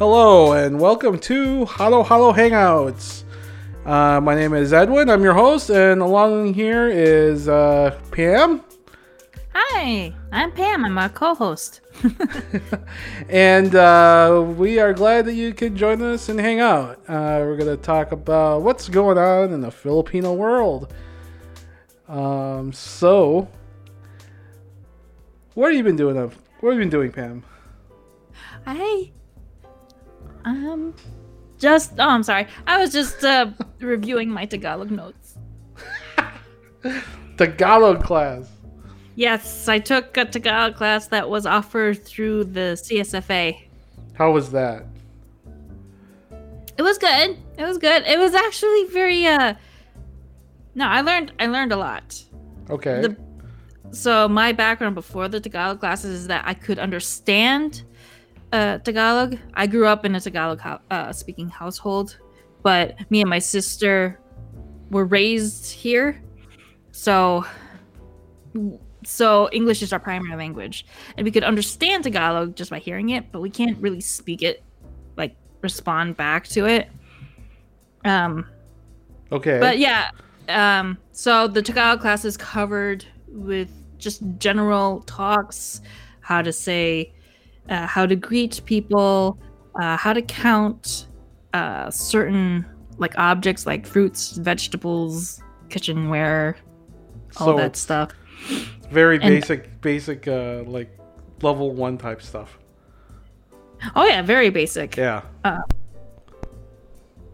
Hello and welcome to Halo Halo Hangouts. Uh, my name is Edwin. I'm your host, and along here is uh, Pam. Hi, I'm Pam. I'm a co-host. and uh, we are glad that you could join us and hang out. Uh, we're going to talk about what's going on in the Filipino world. Um, so, what have you been doing? Of what have you been doing, Pam? I um just oh I'm sorry. I was just uh reviewing my Tagalog notes. Tagalog class. Yes, I took a Tagalog class that was offered through the CSFA. How was that? It was good. It was good. It was actually very uh No, I learned I learned a lot. Okay. The, so my background before the Tagalog classes is that I could understand uh, Tagalog. I grew up in a Tagalog ho- uh, speaking household, but me and my sister were raised here, so so English is our primary language, and we could understand Tagalog just by hearing it, but we can't really speak it, like respond back to it. Um, okay. but yeah, um, so the Tagalog class is covered with just general talks, how to say, uh, how to greet people, uh, how to count uh, certain like objects like fruits, vegetables, kitchenware, all So that stuff. very and- basic, basic, uh, like level one type stuff. Oh yeah, very basic. Yeah.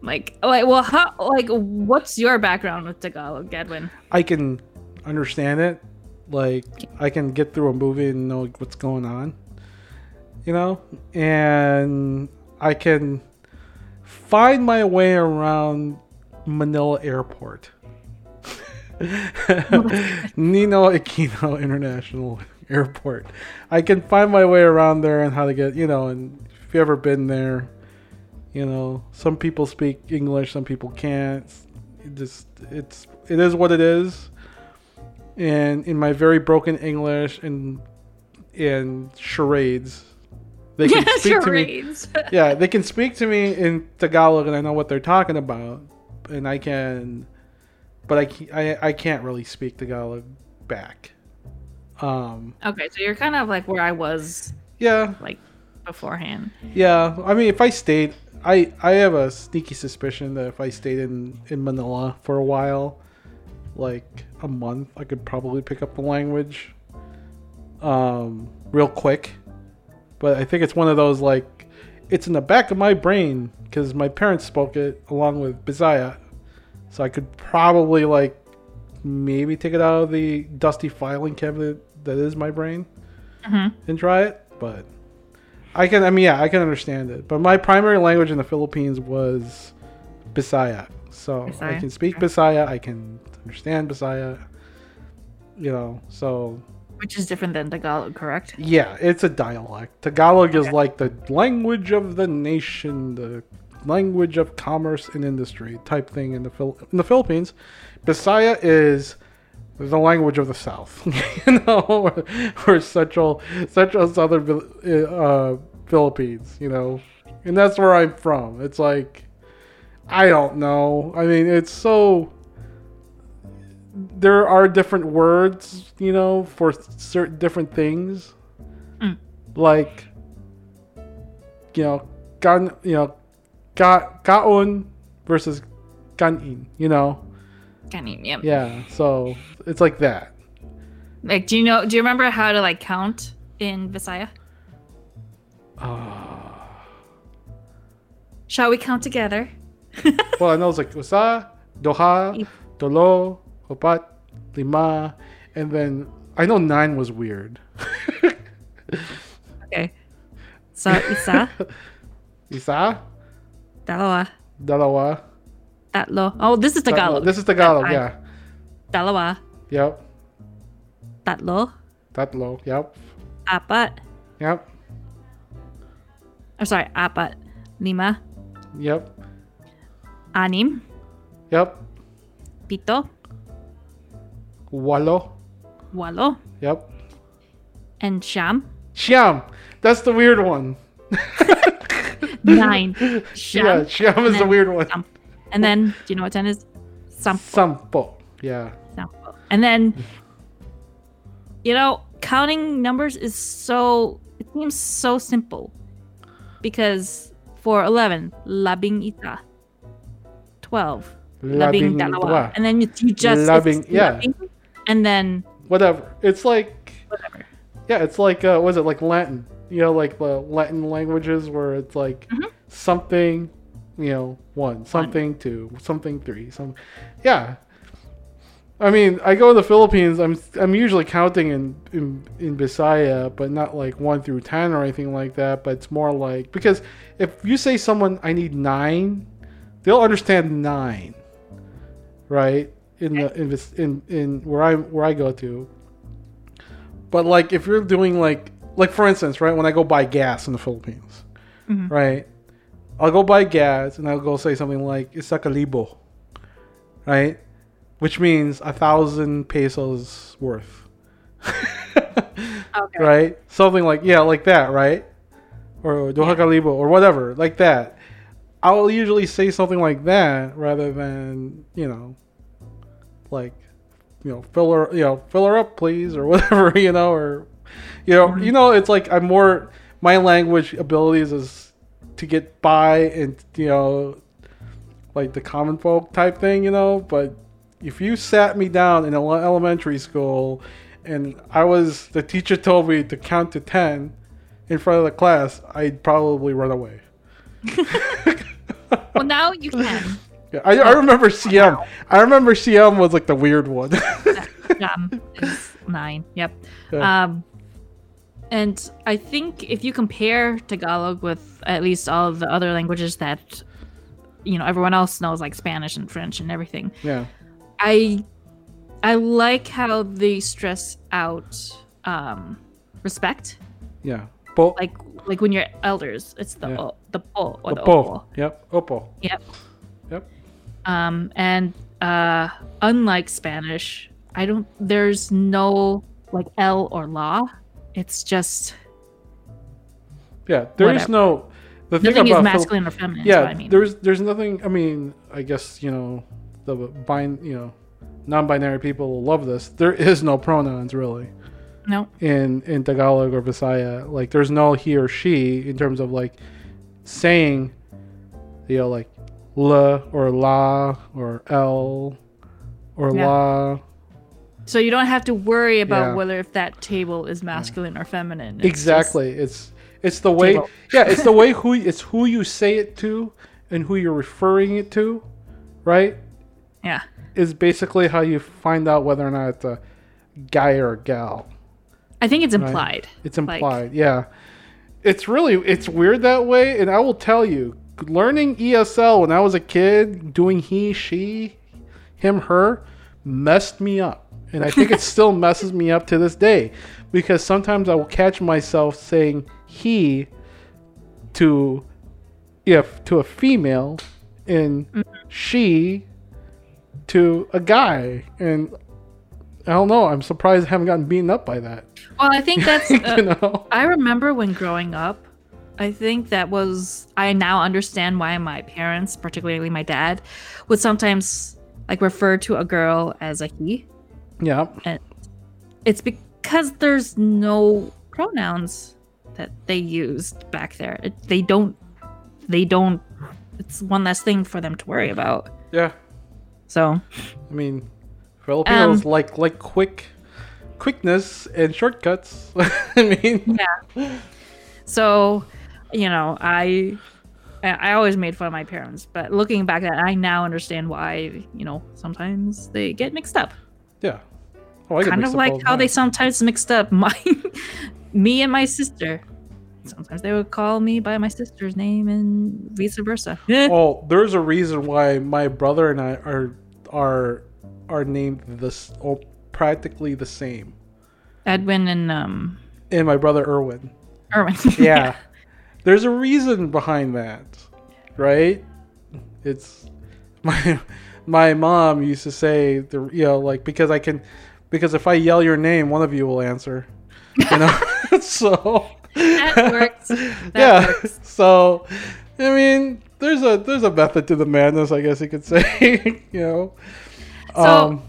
Like, like, well, how, like, what's your background with Tagalog, Edwin? I can understand it. Like I can get through a movie and know what's going on. You know? And I can find my way around Manila Airport. Ninoy Aquino International Airport. I can find my way around there and how to get, you know, and if you've ever been there, you know, some people speak English, some people can't. It just it's it is what it is. And in my very broken English and and charades, they can speak to me. Yeah, they can speak to me in Tagalog, and I know what they're talking about, and I can, but I I, I can't really speak Tagalog back. Um, okay, so you're kind of like where I was yeah, like beforehand. Yeah, I mean, if I stayed, I I have a sneaky suspicion that if I stayed in in Manila for a while, like a month, I could probably pick up the language, um, real quick. But I think it's one of those like, it's in the back of my brain because my parents spoke it along with Bisaya, so I could probably like maybe take it out of the dusty filing cabinet that is my brain Mhm. and try it, but. I can. I mean, yeah, I can understand it. But my primary language in the Philippines was Bisaya, so I can speak okay. Bisaya. I can understand Bisaya. You know, so Which is different than Tagalog, correct? yeah, it's a dialect. Tagalog is like the language of the nation, the language of commerce and industry type thing in the Phil- in the Philippines. Bisaya is the language of the South. you know, or central central southern uh, Philippines. You know, and that's where I'm from. It's like I don't know. I mean, it's so. There are different words, you know, for certain different things. Mm. Like, you know, gan, you know, ga, kaon versus kanin, you know. Can you? Yeah. Yeah, so it's like that. Like, do you know? Do you remember how to like count in Visaya? Uh, Shall we count together? well, I know it's like usa, doha, dolo, opat, lima, and then I know nine was weird. Okay. So isa, Isa, dalawa, dalawa. tatlo. Oh, this is Tagalog. This is Tagalog, yeah. Dalawa, Yep. tatlo, Tatlo. Yep. apat. Yep. Or sorry, apat, lima, Yep. anim, Yep. pito, Walo. walo, Yep. and sham. Shyam. That's the weird one. Nine. Yeah, Sham. sham is a then weird one. And then, do you know what 10 is? Sampo. Sampo. Yeah. Sampo. And then, you know, counting numbers is so, it seems so simple. Because for 11, labing ita. 12, labing dalawa. And then you, you just, Labing- yeah. labing, and then Whatever. It's like whatever. yeah, it's like uh was it like Latin? You know, like the Latin languages where it's like Mhm. something, you know, one, something two, something three, some yeah. I mean, I go to the Philippines. I'm I'm usually counting in, in in Bisaya, but not like one through ten or anything like that. But it's more like because if you say someone I need nine, they'll understand nine, right? In the in this in in where I where I go to. But like if you're doing like like for instance, right when I go buy gas in the Philippines, Mhm. right? I'll go buy gas and I'll go say something like "Isa kalibo," right? Which means a thousand pesos worth. Okay. Right? Something like yeah, like that, right? Or doha kalibo or whatever, like that. I'll usually say something like that rather than, you know, like you know, fill her you know, fill her up please or whatever, you know, or you know, you know, it's like I'm more my language abilities is to get by and you know like the common folk type thing, you know, but if you sat me down in ele- elementary school and I was the teacher told me to count to 10 in front of the class, I'd probably run away. Well, now you can. Yeah, I, I remember siyam. I remember siyam was like the weird one. Is nine. Yep. Yeah. Um, and I think if you compare Tagalog with at least all of the other languages that you know everyone else knows, like Spanish and French and everything, yeah. I I like how they stress out um, respect. Yeah. Po. Like like when you're elders, it's the Yeah. o, the po or the, Opo. opo. Yep. Opo. Yep. Yep. Um, and uh, unlike Spanish, I don't. There's no like L or la. It's just Yeah. There's Whatever. no. The thing nothing is about Phil- masculine or feminine. is yeah. I mean. There's there's nothing. I mean, I guess you know the bind. You know, non-binary people will love this. There is no pronouns really. no. in in Tagalog or Visaya. Like there's no he or she in terms of like saying, you know, like la or la or l or Yeah. la. So you don't have to worry about Yeah. whether if that table is masculine or feminine. It's Exactly. It's it's the way. Table. Yeah, it's the way who it's who you say it to and who you're referring it to, right? yeah. Is basically how you find out whether or not it's a guy or a gal. I think it's implied. It's Like- implied, yeah. It's really it's weird that way, and I will tell you, learning ESL when I was a kid, doing he, she, him, her, messed me up, and I think it still messes me up to this day, because sometimes I will catch myself saying he to if to a female, and she to a guy, and I don't know. I'm surprised I haven't gotten beaten up by that. Well, I think that's. you Uh, know. I remember when growing up, I think that was. I now understand why my parents, particularly my dad, would sometimes like refer to a girl as a he. Yeah. And it's because there's no pronouns that they used back there. It, they don't. They don't. It's one less thing for them to worry about. Yeah. So I mean, Filipinos Um, like like quick quickness and shortcuts. I mean, yeah. So, you know, I I always made fun of my parents, but looking back at it, I now understand why, you know, sometimes they get mixed up. yeah. Oh, I kind of like how they sometimes mixed up my me and my sister. Sometimes they would call me by my sister's name and vice versa. Oh, there's a reason why my brother and I are are are named this oh, practically the same. Edwin and um And my brother Erwin. Erwin. Yeah. There's a reason behind that, right? It's my my mom used to say the you know like because I can because if I yell your name, one of you will answer. You know, so That works. That yeah. works. So I mean, there's a there's a method to the madness, I guess you could say. you know. So Um,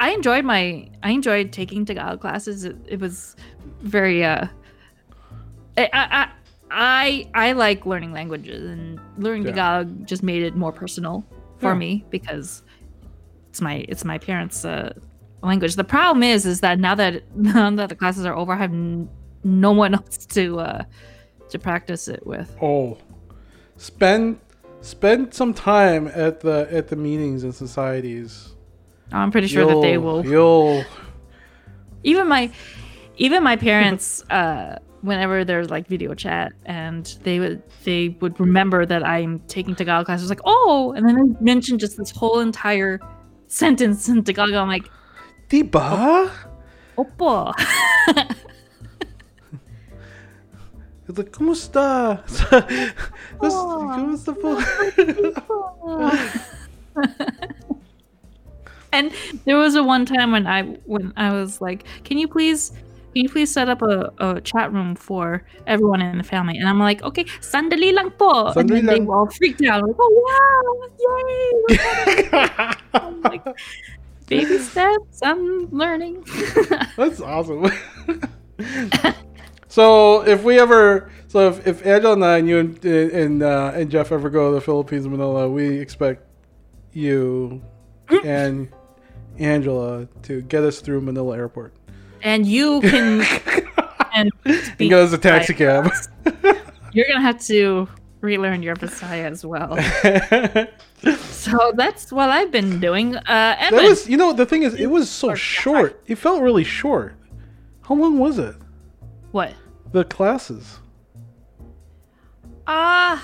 I enjoyed my I enjoyed taking Tagalog classes. It, it was very uh I, I I I like learning languages and learning Yeah. Tagalog just made it more personal for Yeah. me because it's my it's my parents' uh, language. The problem is is that now that now that the classes are over, I have n- no one else to uh to practice it with. oh, spend spend some time at the at the meetings and societies. I'm pretty sure that they You'll- will You'll even my even my parents uh whenever there's like video chat and they would they would remember that i'm taking tagalog classes like oh and then they mentioned just this whole entire sentence in tagalog i'm like diba. Oh, opo It's like, kumusta? Kus- oh, kumusta po? and there was a one time when i when i was like can you please can you please set up a, a chat room for everyone in the family? And I'm like, okay, sandali lang po. and Sandali then they lang. all freaked out. Like, oh wow, yay! I'm like, baby steps. I'm learning. That's awesome. so if we ever, so if, if Angela and I and you and and, uh, and Jeff ever go to the Philippines, Manila, we expect you and Angela to get us through Manila Airport and you can and get us a taxi cab. You're gonna have to relearn your Visaya as well. So that's what I've been doing. Uh, that was, you know, the thing is, it was so short. It felt really short. How long was it? what? The classes. Ah,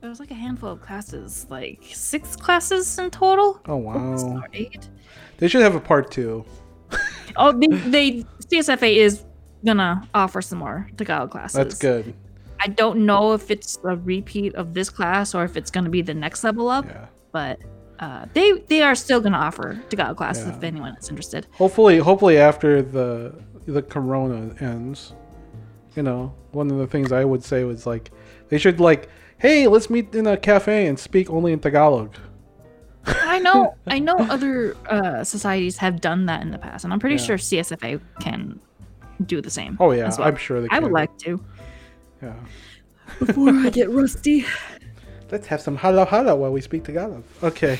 there was like a handful of classes, like six classes in total. Oh wow. Eight. They should have a part two. Oh, they, they CSFA is gonna offer some more Tagalog classes. That's good. I don't know if it's a repeat of this class or if it's gonna be the next level up, Yeah. but uh, they they are still gonna offer Tagalog classes Yeah. if anyone is interested. Hopefully, hopefully after the the corona ends, you know, one of the things I would say was like they should like, hey, let's meet in a cafe and speak only in Tagalog. I know I know other uh, societies have done that in the past, and I'm pretty Yeah. sure CSFA can do the same. Oh yeah, well. I'm sure they. Can. I would like to. Yeah. Before I get rusty. Let's have some halo halo while we speak Tagalog. Okay.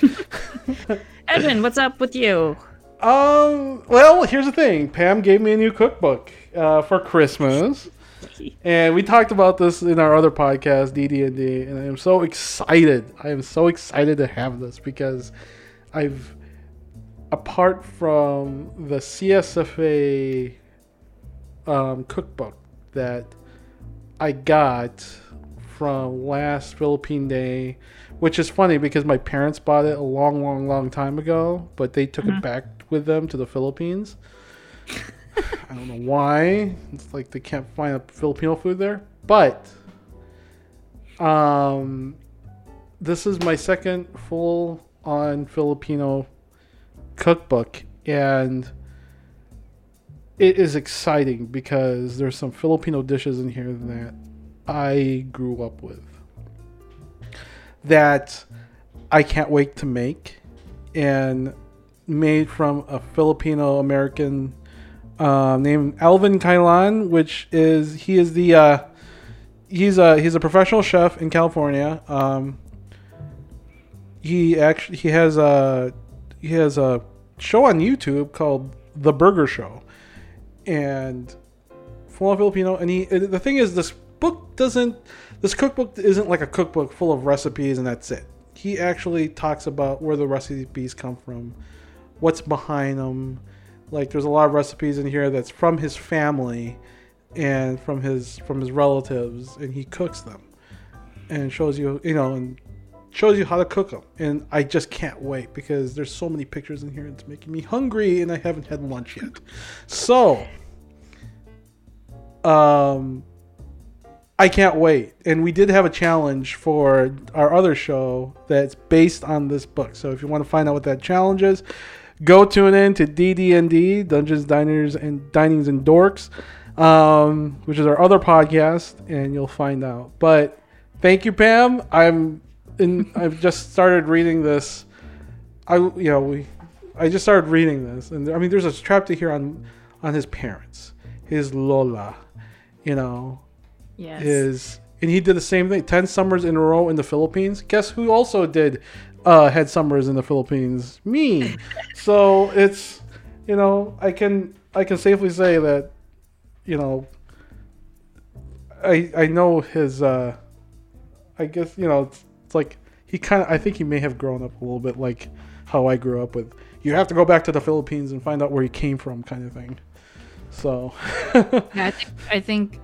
Edwin, what's up with you? um. Well, here's the thing. Pam gave me a new cookbook uh, for Christmas. And we talked about this in our other podcast, DD&D, and I am so excited. I am so excited to have this because I've, apart from the CSFA um, cookbook that I got from last Philippine Day, which is funny because my parents bought it a long, long, long time ago, but they took it back with them to the Philippines. I don't know why. It's like they can't find a Filipino food there. But um this is my second full on Filipino cookbook and it is exciting because there's some Filipino dishes in here that I grew up with that I can't wait to make and made from a Filipino American uh, named Alvin Cailan, which is he is the uh, he's a he's a professional chef in California. Um, he actually he has a he has a show on YouTube called The Burger Show, and full Filipino. And he the thing is this book doesn't this cookbook isn't like a cookbook full of recipes and that's it. He actually talks about where the recipes come from, what's behind them. Like there's a lot of recipes in here that's from his family and from his from his relatives, and he cooks them and shows you you know and shows you how to cook them. And I just can't wait because there's so many pictures in here. It's making me hungry, and I haven't had lunch yet. So, um, I can't wait. And we did have a challenge for our other show that's based on this book. So if you want to find out what that challenge is, go tune in to DD&D, Dungeons, Diners, and Dinings and Dorks, um, which is our other podcast, and you'll find out. But thank you, Pam. I'm in. I've just started reading this. I you know we, I just started reading this, and I mean, there's a chapter here on on his parents, his Lola, you know, Yes. his and he did the same thing 10 summers in a row in the philippines guess who also did uh had summers in the philippines me so it's you know i can i can safely say that you know i i know his uh i guess you know it's, it's like he kind of i think he may have grown up a little bit like how i grew up with you have to go back to the philippines and find out where you came from kind of thing. So. Yeah, I think, I think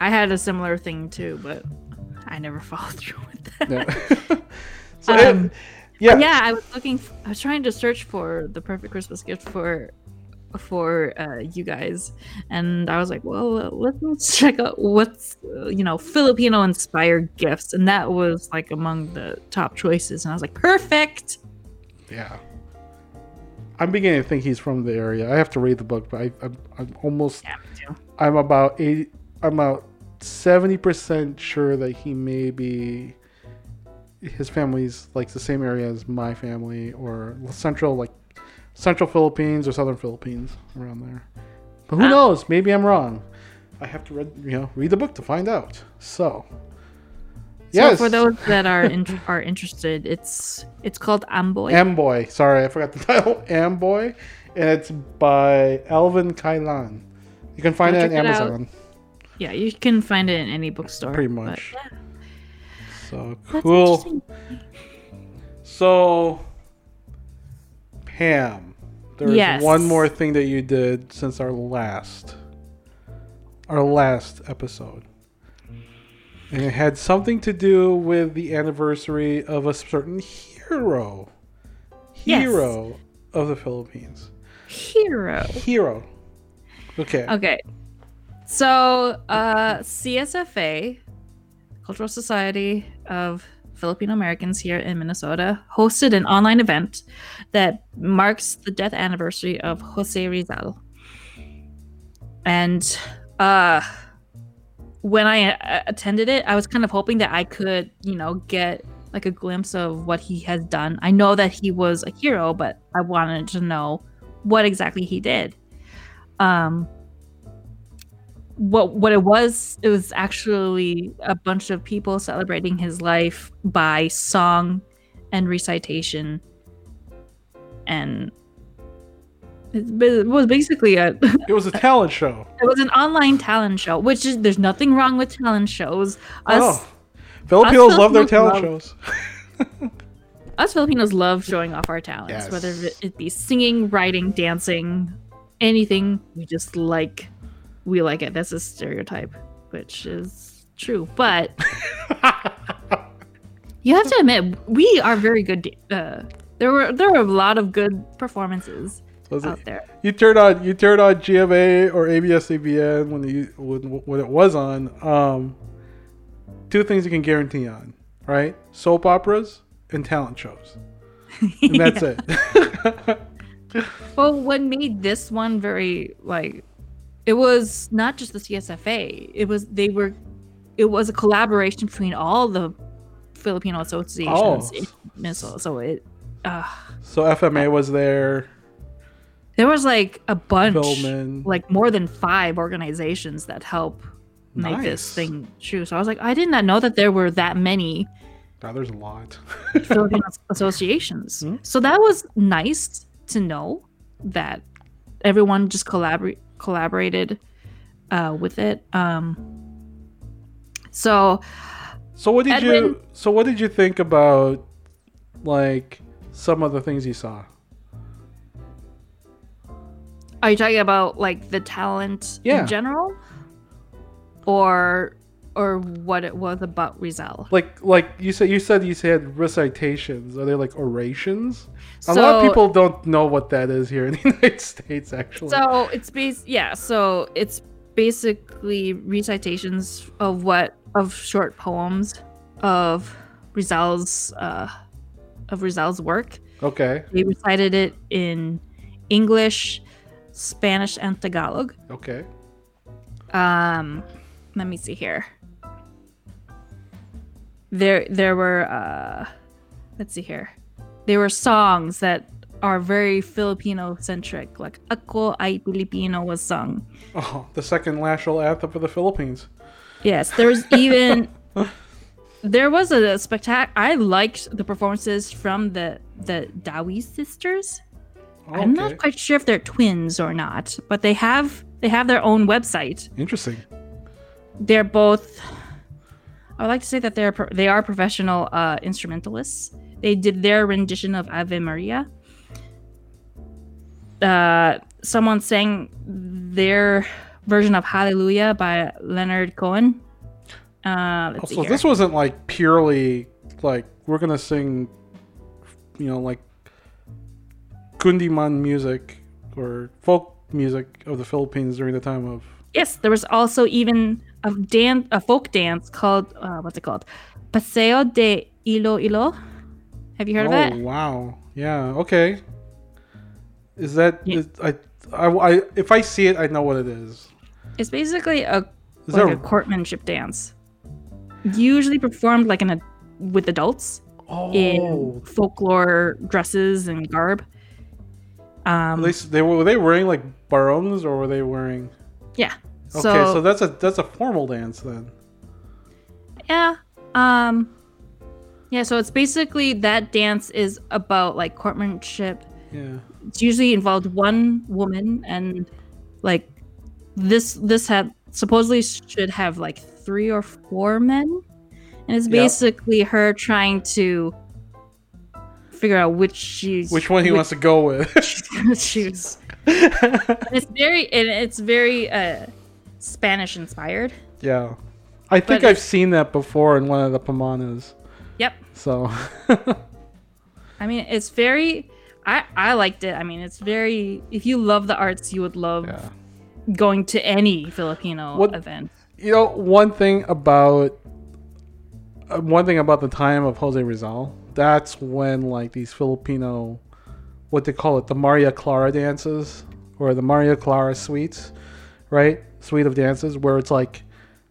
I had a similar thing too, but I never followed through with that. yeah so Um, it- yeah yeah, I was looking. f- I was trying to search for the perfect Christmas gift for for uh, you guys, and I was like, well, let's, check out what's uh, you know Filipino inspired gifts, and that was like among the top choices, and I was like, perfect. Yeah. I'm beginning to think he's from the area. I have to read the book, but I, I'm, I'm almost, Yeah, me too. I'm about 80, I'm about 70% sure that he may be, his family's like the same area as my family or central, like central Philippines or southern Philippines around there. But who Ah. knows? Maybe I'm wrong. I have to read, you know, read the book to find out. So, So for those that are in, are interested, it's it's called Amboy. Amboy. Sorry, I forgot the title. Amboy, and it's by Alvin Cailan. You can find Go it on check it out. Amazon. yeah, you can find it in any bookstore. Pretty but much. yeah, So cool. So, Pam, there's Yes. one more thing that you did since our last, our last episode, and it had something to do with the anniversary of a certain hero, Yes. hero of the Philippines, Hero. hero. Okay. Okay. So, uh, CSFA, Cultural Society of Filipino Americans here in Minnesota, hosted an online event that marks the death anniversary of Jose Rizal. And uh, when I uh, attended it, I was kind of hoping that I could, you know, get like a glimpse of what he has done. I know that he was a hero, but I wanted to know what exactly he did. Um, what what it was it was actually a bunch of people celebrating his life by song and recitation and it was basically a it was a talent show. It was an online talent show which is there's nothing wrong with talent shows us oh, Filipinos love their talent love- shows. us Filipinos love showing off our talents, whether it be singing, writing, dancing, anything. We just like, we like it. That's a stereotype, which is true. But you have to admit, we are very good. Uh, there were there were a lot of good performances Was it- out there. you turn on you turn on GMA or ABS-CBN when you when, when it was on. Um, two things you can guarantee on, right? Soap operas and talent shows, and that's it. Well, what made this one very like it was not just the CSFA. It was they were it was a collaboration between all the Filipino associations Oh. Minnesota. So it uh, so FMA was there. there was like a bunch like more than 5 organizations that help make this thing true. So I was like I did not know that there were that many there's a lot. Filipino associations. Hmm. So that was nice to know that everyone just collaborate collaborated uh, with it. Um, so So what did you so what did you think about like some of the things you saw? are you talking about like the talent Yeah. in general, or or what it was about Rizal? Like like you said you said you said recitations. Are they like orations? a lot of people don't know what that is here in the United States actually. So it's bas yeah, so it's basically recitations of what of short poems of Rizal's uh of Rizal's work. okay. They recited it in English, Spanish, and Tagalog. Okay. Um let me see here. There there were uh let's see here. There were songs that are very Filipino centric, like Ako ay Pilipino was sung. Oh, the second national anthem for the Philippines. Yes, there's even there was a spectacular. I liked the performances from the the Dawi sisters. I'm not quite sure if they're twins or not, but they have they have their own website. Interesting. They're both. I would like to say that they're pro- they are professional uh, instrumentalists. They did their rendition of Ave Maria. Uh, someone sang their version of Hallelujah by Leonard Cohen. Uh, Also, this wasn't like purely like we're gonna sing, you know, like kundiman music or folk music of the Philippines during the time of. Yes, there was also even a dance, a folk dance called uh, what's it called? Paseo de Iloilo. Have you heard oh of it? wow! Yeah. Okay. Is that Yeah. is- I, I I if I see it, I know what it is. It's basically a Is like a courtmanship dance, usually performed like in a with adults oh in folklore dresses and garb. Um, they they were were they wearing like barongs or were they wearing? yeah. Okay, So, so that's a that's a formal dance then. yeah. Um. Yeah. So it's basically that dance is about like courtmanship Yeah. it's usually involved one woman and like this this had supposedly should have like three or four men and it's Yep. basically her trying to figure out which she's Which one he wants to go with? choose and it's very and it's very uh spanish inspired yeah. I think I've seen that before in one of the Pamanas. yep So i mean it's very i i liked it i mean it's very if you love the arts you would love yeah. going to any filipino What- event You know, one thing about uh, one thing about the time of Jose Rizal, that's when like these Filipino what they call it, the Maria Clara dances or the Maria Clara suites, right? Suite of dances where it's like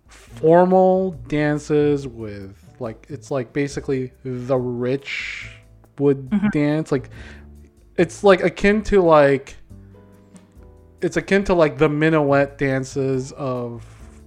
formal dances with like it's like basically the rich would mm-hmm. dance like it's like akin to like it's akin to like the minuet dances of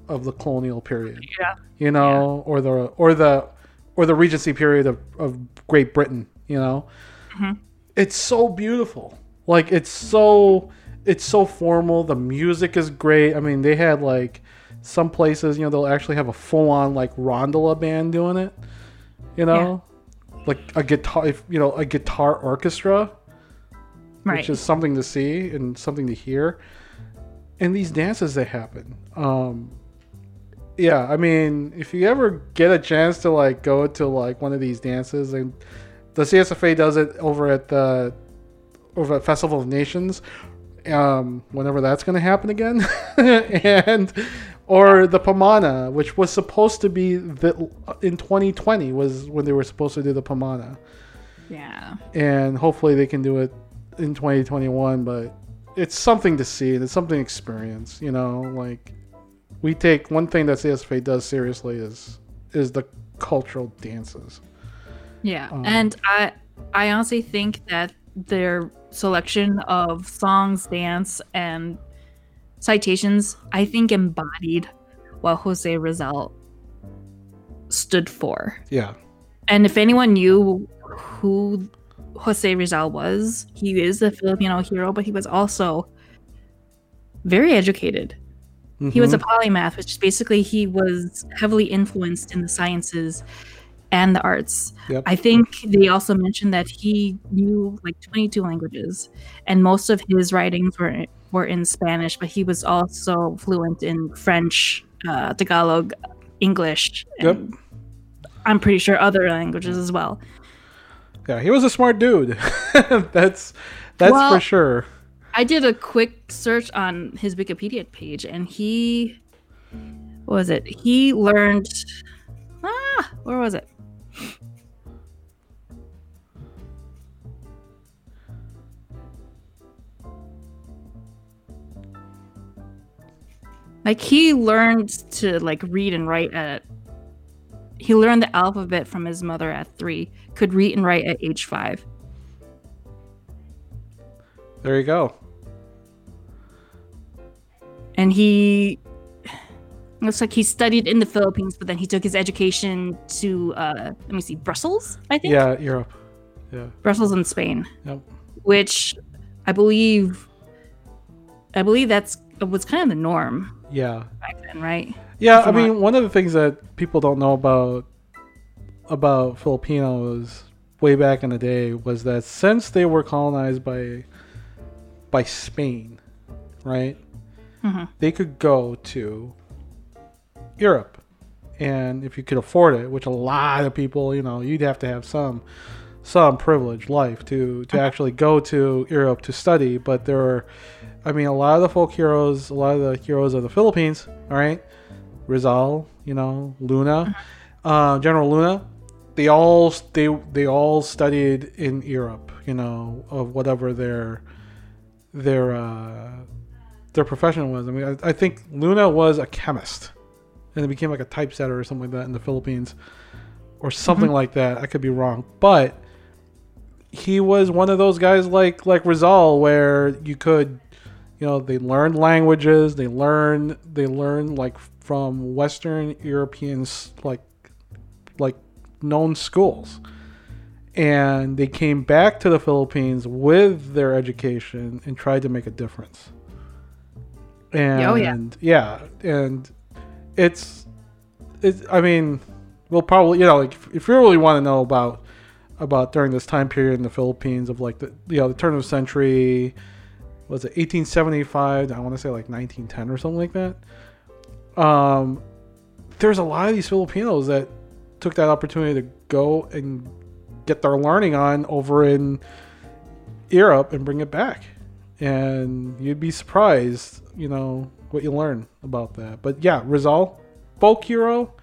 of the colonial period yeah. you know or the or the or the regency period of, of great britain you know? Mm-hmm. It's so beautiful. Like it's so it's so formal the music is great i mean they had like some places you know they'll actually have a full-on like rondalla band doing it you know like a guitar if, you know a guitar orchestra right which is something to see and something to hear. And these dances that happen. Um, yeah, I mean, if you ever get a chance to like go to like one of these dances, and the CSFA does it over at the over at Festival of Nations, um, whenever that's going to happen again, and or the Pamana, which was supposed to be the, in 2020 was when they were supposed to do the Pamana yeah. And hopefully they can do it in 2021 but it's something to see and it's something to experience you know? Like we take one thing that csfa does seriously is is the cultural dances. Yeah, Um, and I I honestly think that their selection of songs, dance, and citations, I think embodied what Jose Rizal stood for. yeah And if anyone knew who Jose Rizal was, he is a Filipino hero, but he was also very educated. He was a Mhm. polymath, which basically he was heavily influenced in the sciences and the arts. Yep. I think they also mentioned that he knew like 22 languages, and most of his writings were were in Spanish, but he was also fluent in French, uh, Tagalog, English. Yep. I'm pretty sure other languages as well. yeah he was a smart dude that's that's Well- for sure I did a quick search on his Wikipedia page, and he what was it? He learned. Ah, where was it? Like he learned to like read and write at he learned the alphabet from his mother at three. Could read and write at age five. There you go. And he looks like he studied in the Philippines, but then he took his education to uh, let me see, Brussels, I think. Yeah, Europe. Yeah. Brussels and Spain, Yep. which I believe, I believe that's was kind of the norm Yeah. back then, right? Yeah, I mean, one of the things that people don't know about about Filipinos way back in the day was that since they were colonized by by Spain, right? Mhm. They could go to Europe, and if you could afford it, which a lot of people, you know, you'd have to have some some privileged life to to actually go to Europe to study. But there are, I mean, a lot of the folk heroes, a lot of the heroes of the Philippines, all right, Rizal, you know, Luna, uh, General Luna, they all they they all studied in Europe, you know, of whatever their their uh, their profession was. I mean, I, I think Luna was a chemist, and it became like a typesetter or something like that in the Philippines, or something like that. I could be wrong, but he was one of those guys like like Rizal, where you could, you know, they learned languages, they learn they learn like from Western Europeans like like known schools. And they came back to the Philippines with their education and tried to make a difference. And Oh, yeah. yeah, and it's it's I mean, we'll probably you know, like if, if you really want to know about about during this time period in the Philippines of like the you know the turn of the century was it 1875 I want to say like 1910 or something like that? Um there's a lot of these Filipinos that took that opportunity to go and get their learning on over in Europe and bring it back. And you'd be surprised you know what you learn about that. But yeah Rizal folk hero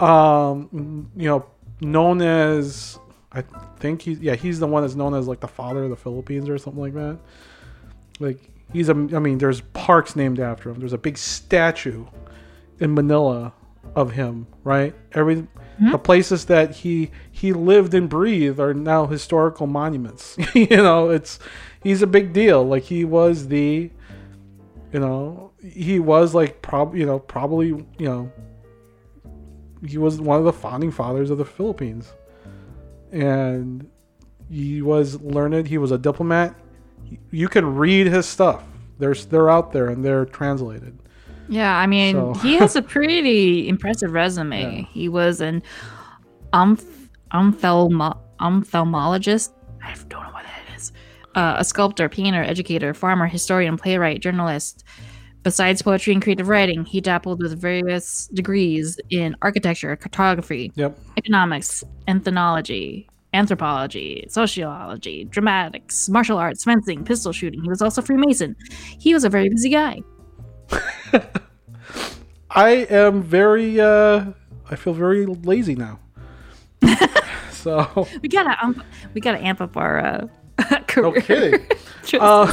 um you know known as I think he's yeah he's the one that's known as like the father of the Philippines or something like that. Like he's a I mean there's parks named after him. There's a big statue in Manila of him, right? Every hmm? the places that he he lived and breathed are now historical monuments. you know, it's he's a big deal. Like he was the you know, he was like prob you know, probably, you know, he was one of the founding fathers of the Philippines and he was learned. He was a diplomat. You can read his stuff. There's they're out there and they're translated. Yeah, I mean, So- he has a pretty impressive resume. Yeah. He was an umph- ophthalmologist. I don't know what that is. Uh, a sculptor, painter, educator, farmer, historian, playwright, journalist. Besides poetry and creative writing, he dabbled with various degrees in architecture, cartography, Yep. economics, ethnology, anthropology, sociology, dramatics, martial arts, fencing, pistol shooting. He was also Freemason. He was a very busy guy. I am very. uh I feel very lazy now. so We gotta um, we gotta amp up our uh, no kidding. Uh,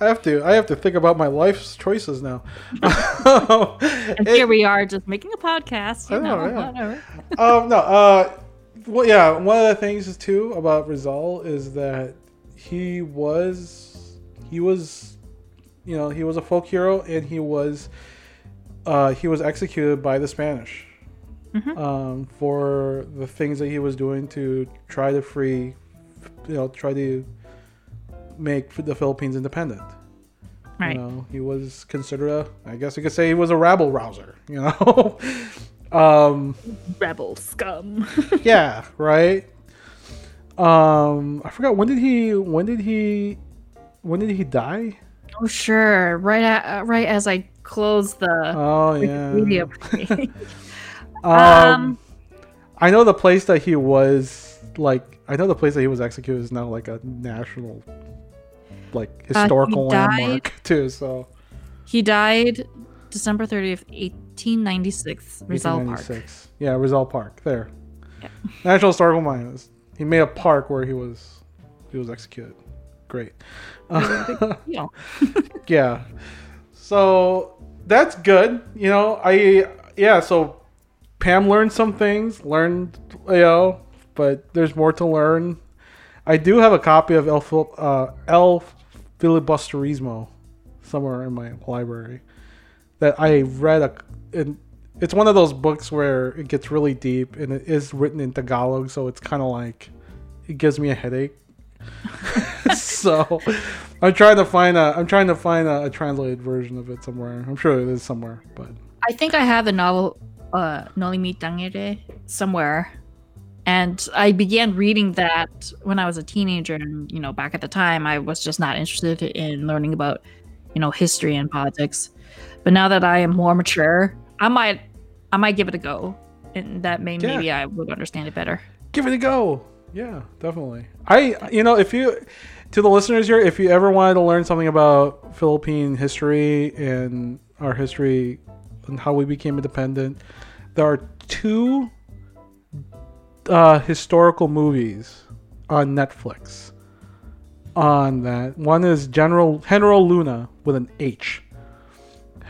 I have to. I have to think about my life's choices now. and here we are, just making a podcast. You I know, know, yeah. whatever. um, no. Uh, well, yeah. One of the things too about Rizal is that he was he was, you know, he was a folk hero and he was uh, he was executed by the Spanish um, for the things that he was doing to try to free, you know, try to make the Philippines independent. Right. You know, he was considered a, I guess you could say he was a rabble rouser. You know, Um, Rebel scum. yeah, right. Um, I forgot when did he when did he when did he die? Oh sure, right at, uh, right as I close the oh yeah. Um, um, I know the place that he was like I know the place that he was executed is now like a national like uh, historical uh, died, landmark too. So he died December thirtieth, eight 1896, Rizal 1896. Park. Yeah, Rizal Park. There. Yeah. National Historical Monument. He made a park where he was he was executed. Great. Uh, yeah. So that's good. You know, I yeah. So Pam learned some things. Learned you know, but there's more to learn. I do have a copy of El, uh, El Filibusterismo somewhere in my library that I read. A, and it's one of those books where it gets really deep and it is written in Tagalog, so it's kind of like it gives me a headache. so I'm trying to find a I'm trying to find a, a translated version of it somewhere. I'm sure it is somewhere, but I think I have the novel uh, Noli Me Tangere somewhere. And I began reading that when I was a teenager. And, you know, back at the time, I was just not interested in learning about, you know, history and politics. But now that I am more mature, I might, I might give it a go. And that may, Yeah. maybe I would understand it better. give it a go. Yeah, definitely. I, you know, if you, to the listeners here, if you ever wanted to learn something about Philippine history and our history and how we became independent, there are two uh, historical movies on Netflix. On that, one is General General Luna with an H.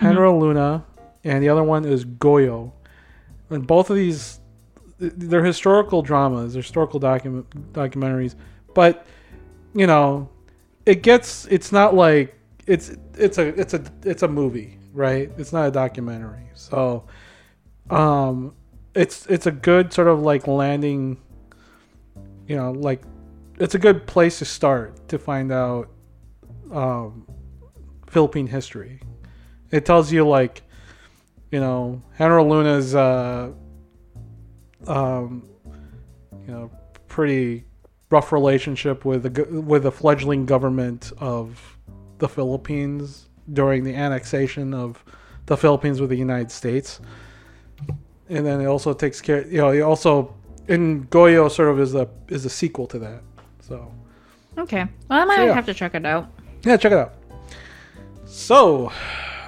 General Luna, and the other one is Goyo. And both of these they're historical dramas, they're historical document documentaries, but you know, it gets it's not like it's it's a it's a it's a movie, right? It's not a documentary. So um it's it's a good sort of like landing you know, like it's a good place to start to find out um Philippine history. It tells you like you know, General Luna's uh um, you know, pretty rough relationship with the with the fledgling government of the Philippines during the annexation of the Philippines with the United States. And then it also takes care, you know, it also in Goyo sort of is a is a sequel to that. So Okay. Well, I might So, yeah. have to check it out. yeah, check it out. So,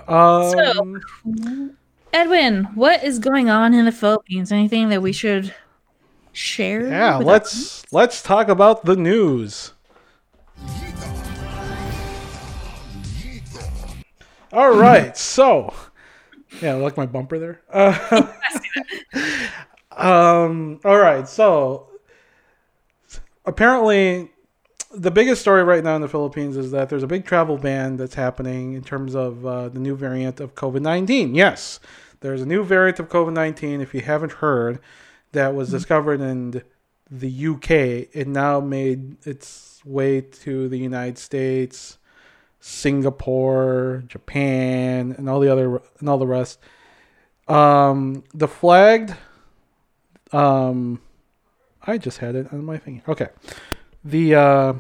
um, Edwin, what is going on in the Philippines? Anything that we should share? yeah, let's let's talk about the news. All right, so yeah, like my bumper there. Uh, um, all right, so apparently, the biggest story right now in the Philippines is that there's a big travel ban that's happening in terms of uh, the new variant of COVID nineteen. Yes, there's a new variant of COVID nineteen. If you haven't heard, that was discovered in the UK. It now made its way to the United States, Singapore, Japan, and all the other and all the rest. Um, the flagged. Um, I just had it on my thing. Okay, the uh,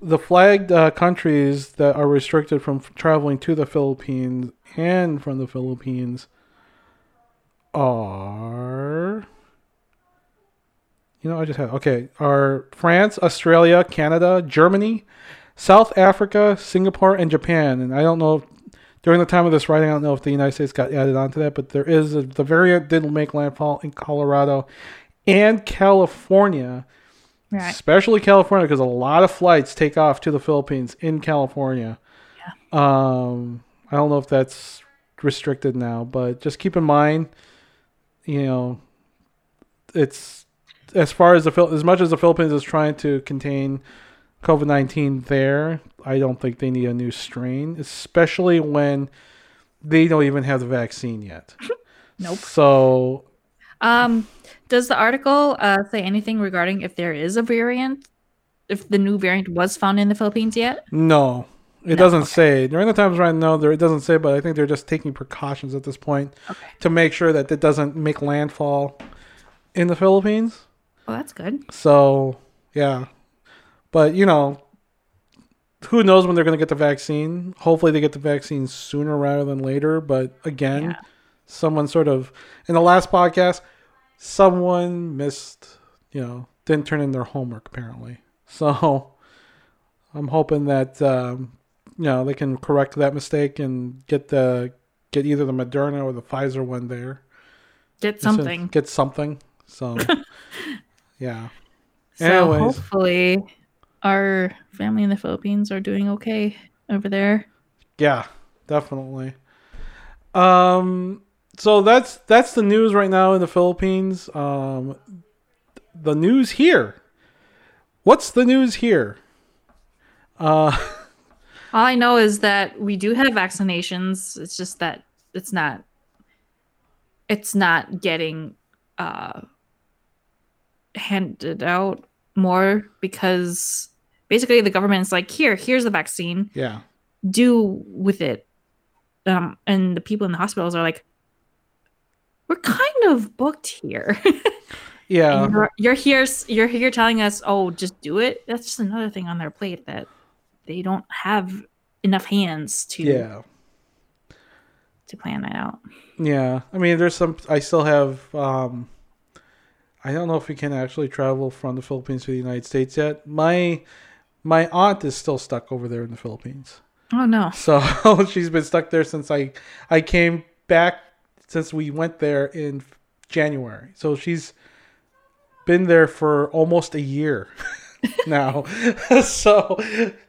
the flagged uh, countries that are restricted from traveling to the Philippines and from the Philippines are you know I just had okay are France, Australia, Canada, Germany, South Africa, Singapore, and Japan. And I don't know if, during the time of this writing, I don't know if the United States got added onto that, but there is a, the variant did make landfall in Colorado and California, Right. especially California, because a lot of flights take off to the Philippines in California. Yeah. Um, I don't know if that's restricted now, but just keep in mind, you know, it's as far as the Phil- as much as the Philippines is trying to contain COVID nineteen there, I don't think they need a new strain, especially when they don't even have the vaccine yet. Nope. So Um, does the article uh, say anything regarding if there is a variant, if the new variant was found in the Philippines yet? no, it No, doesn't okay. say. During the times right now, there it doesn't say, but I think they're just taking precautions at this point Okay. to make sure that it doesn't make landfall in the Philippines. Well, that's good. So yeah, but you know, who knows when they're going to get the vaccine? Hopefully, they get the vaccine sooner rather than later. But again, Yeah. someone sort of in the last podcast, someone missed, you know, didn't turn in their homework apparently. So I'm hoping that um, you know they can correct that mistake and get the get either the Moderna or the Pfizer one there. Get something. Get something. So yeah. So Anyways. hopefully, our family in the Philippines are doing okay over there. Yeah, definitely. Um, so that's that's the news right now in the Philippines. Um, the news here. What's the news here? Uh, All I know is that we do have vaccinations. It's just that it's not it's not getting uh handed out more because basically the government's like, here, here's the vaccine. yeah, Do with it. Um and the people in the hospitals are like, We're kind of booked here. yeah, you're, you're here you're here telling us, oh, just do it. That's just another thing on their plate that they don't have enough hands to yeah. to plan that out. Yeah, I mean, there's some. I still have. Um, I don't know if we can actually travel from the Philippines to the United States yet. My my aunt is still stuck over there in the Philippines, Oh no. so she's been stuck there since I I came back since we went there in January. So she's been there for almost a year now. so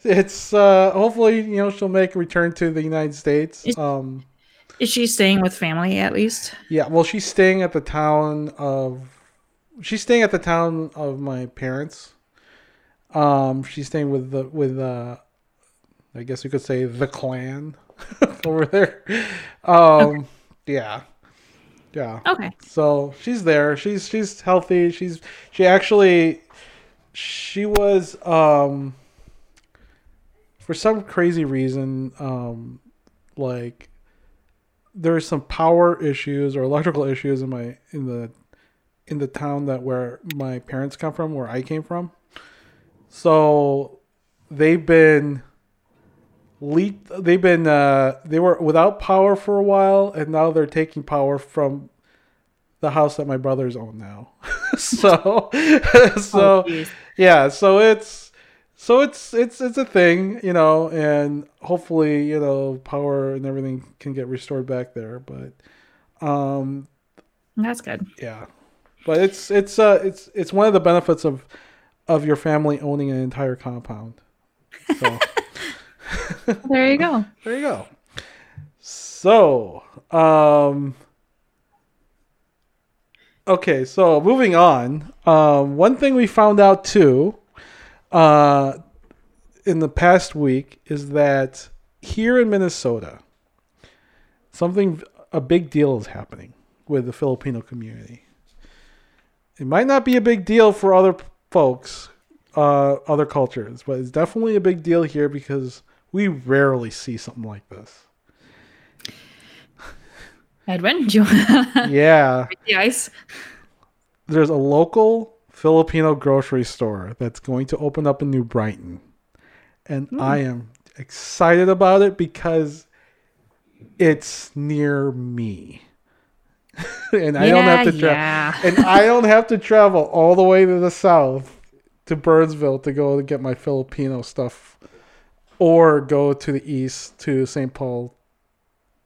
it's uh, hopefully you know she'll make a return to the United States. Is- Um, Is she staying with family at least? Yeah, well, she's staying at the town of. She's staying at the town of my parents. Um, she's staying with the with uh, I guess you could say the clan over there. Um, yeah, yeah. Okay. So she's there. She's she's healthy. She's she actually she was um for some crazy reason um like there's some power issues or electrical issues in my in the in the town that where my parents come from where I came from. So they've been leaked they've been uh they were without power for a while and now they're taking power from the house that my brothers own now. so so Oh, yeah, so it's so it's it's it's a thing, you know, and hopefully, you know, power and everything can get restored back there, but um That's good. yeah. But it's it's uh it's it's one of the benefits of of your family owning an entire compound. So There you go. there you go. So, um Okay, so moving on. Um one thing we found out too uh in the past week is that here in Minnesota something a big deal is happening with the Filipino community. It might not be a big deal for other folks, uh, other cultures, but it's definitely a big deal here because we rarely see something like this. Edwin, do you Yeah, the ice? there's a local Filipino grocery store that's going to open up in New Brighton. And hmm. I am excited about it because it's near me. and I don't have to travel. yeah. and I don't have to travel all the way to the south to Burnsville to go to get my Filipino stuff or go to the east to St. Paul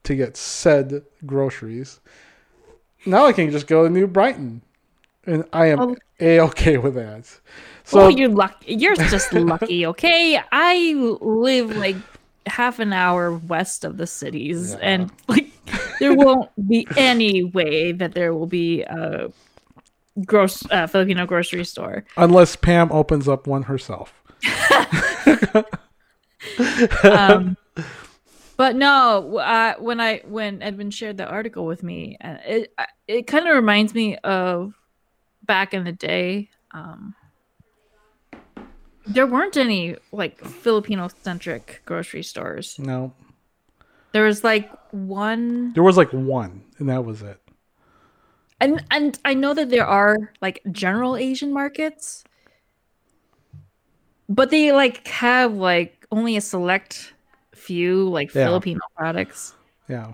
to get said groceries. Now I can just go to New Brighton. And I am Oh. a okay with that. So oh, you're lucky. You're just lucky, okay? I live like half an hour west of the cities, Yeah. and like there won't be any way that there will be a gross uh, Filipino grocery store. unless Pam opens up one herself. Um, but no, uh, when I when Edwin shared the article with me, uh, it it kind of reminds me of back in the day. Um, there weren't any like Filipino centric grocery stores. No. There was like one, There was like one, and that was it. and and I know that there are like general Asian markets, but they like have like only a select few like Yeah. Filipino products. Yeah.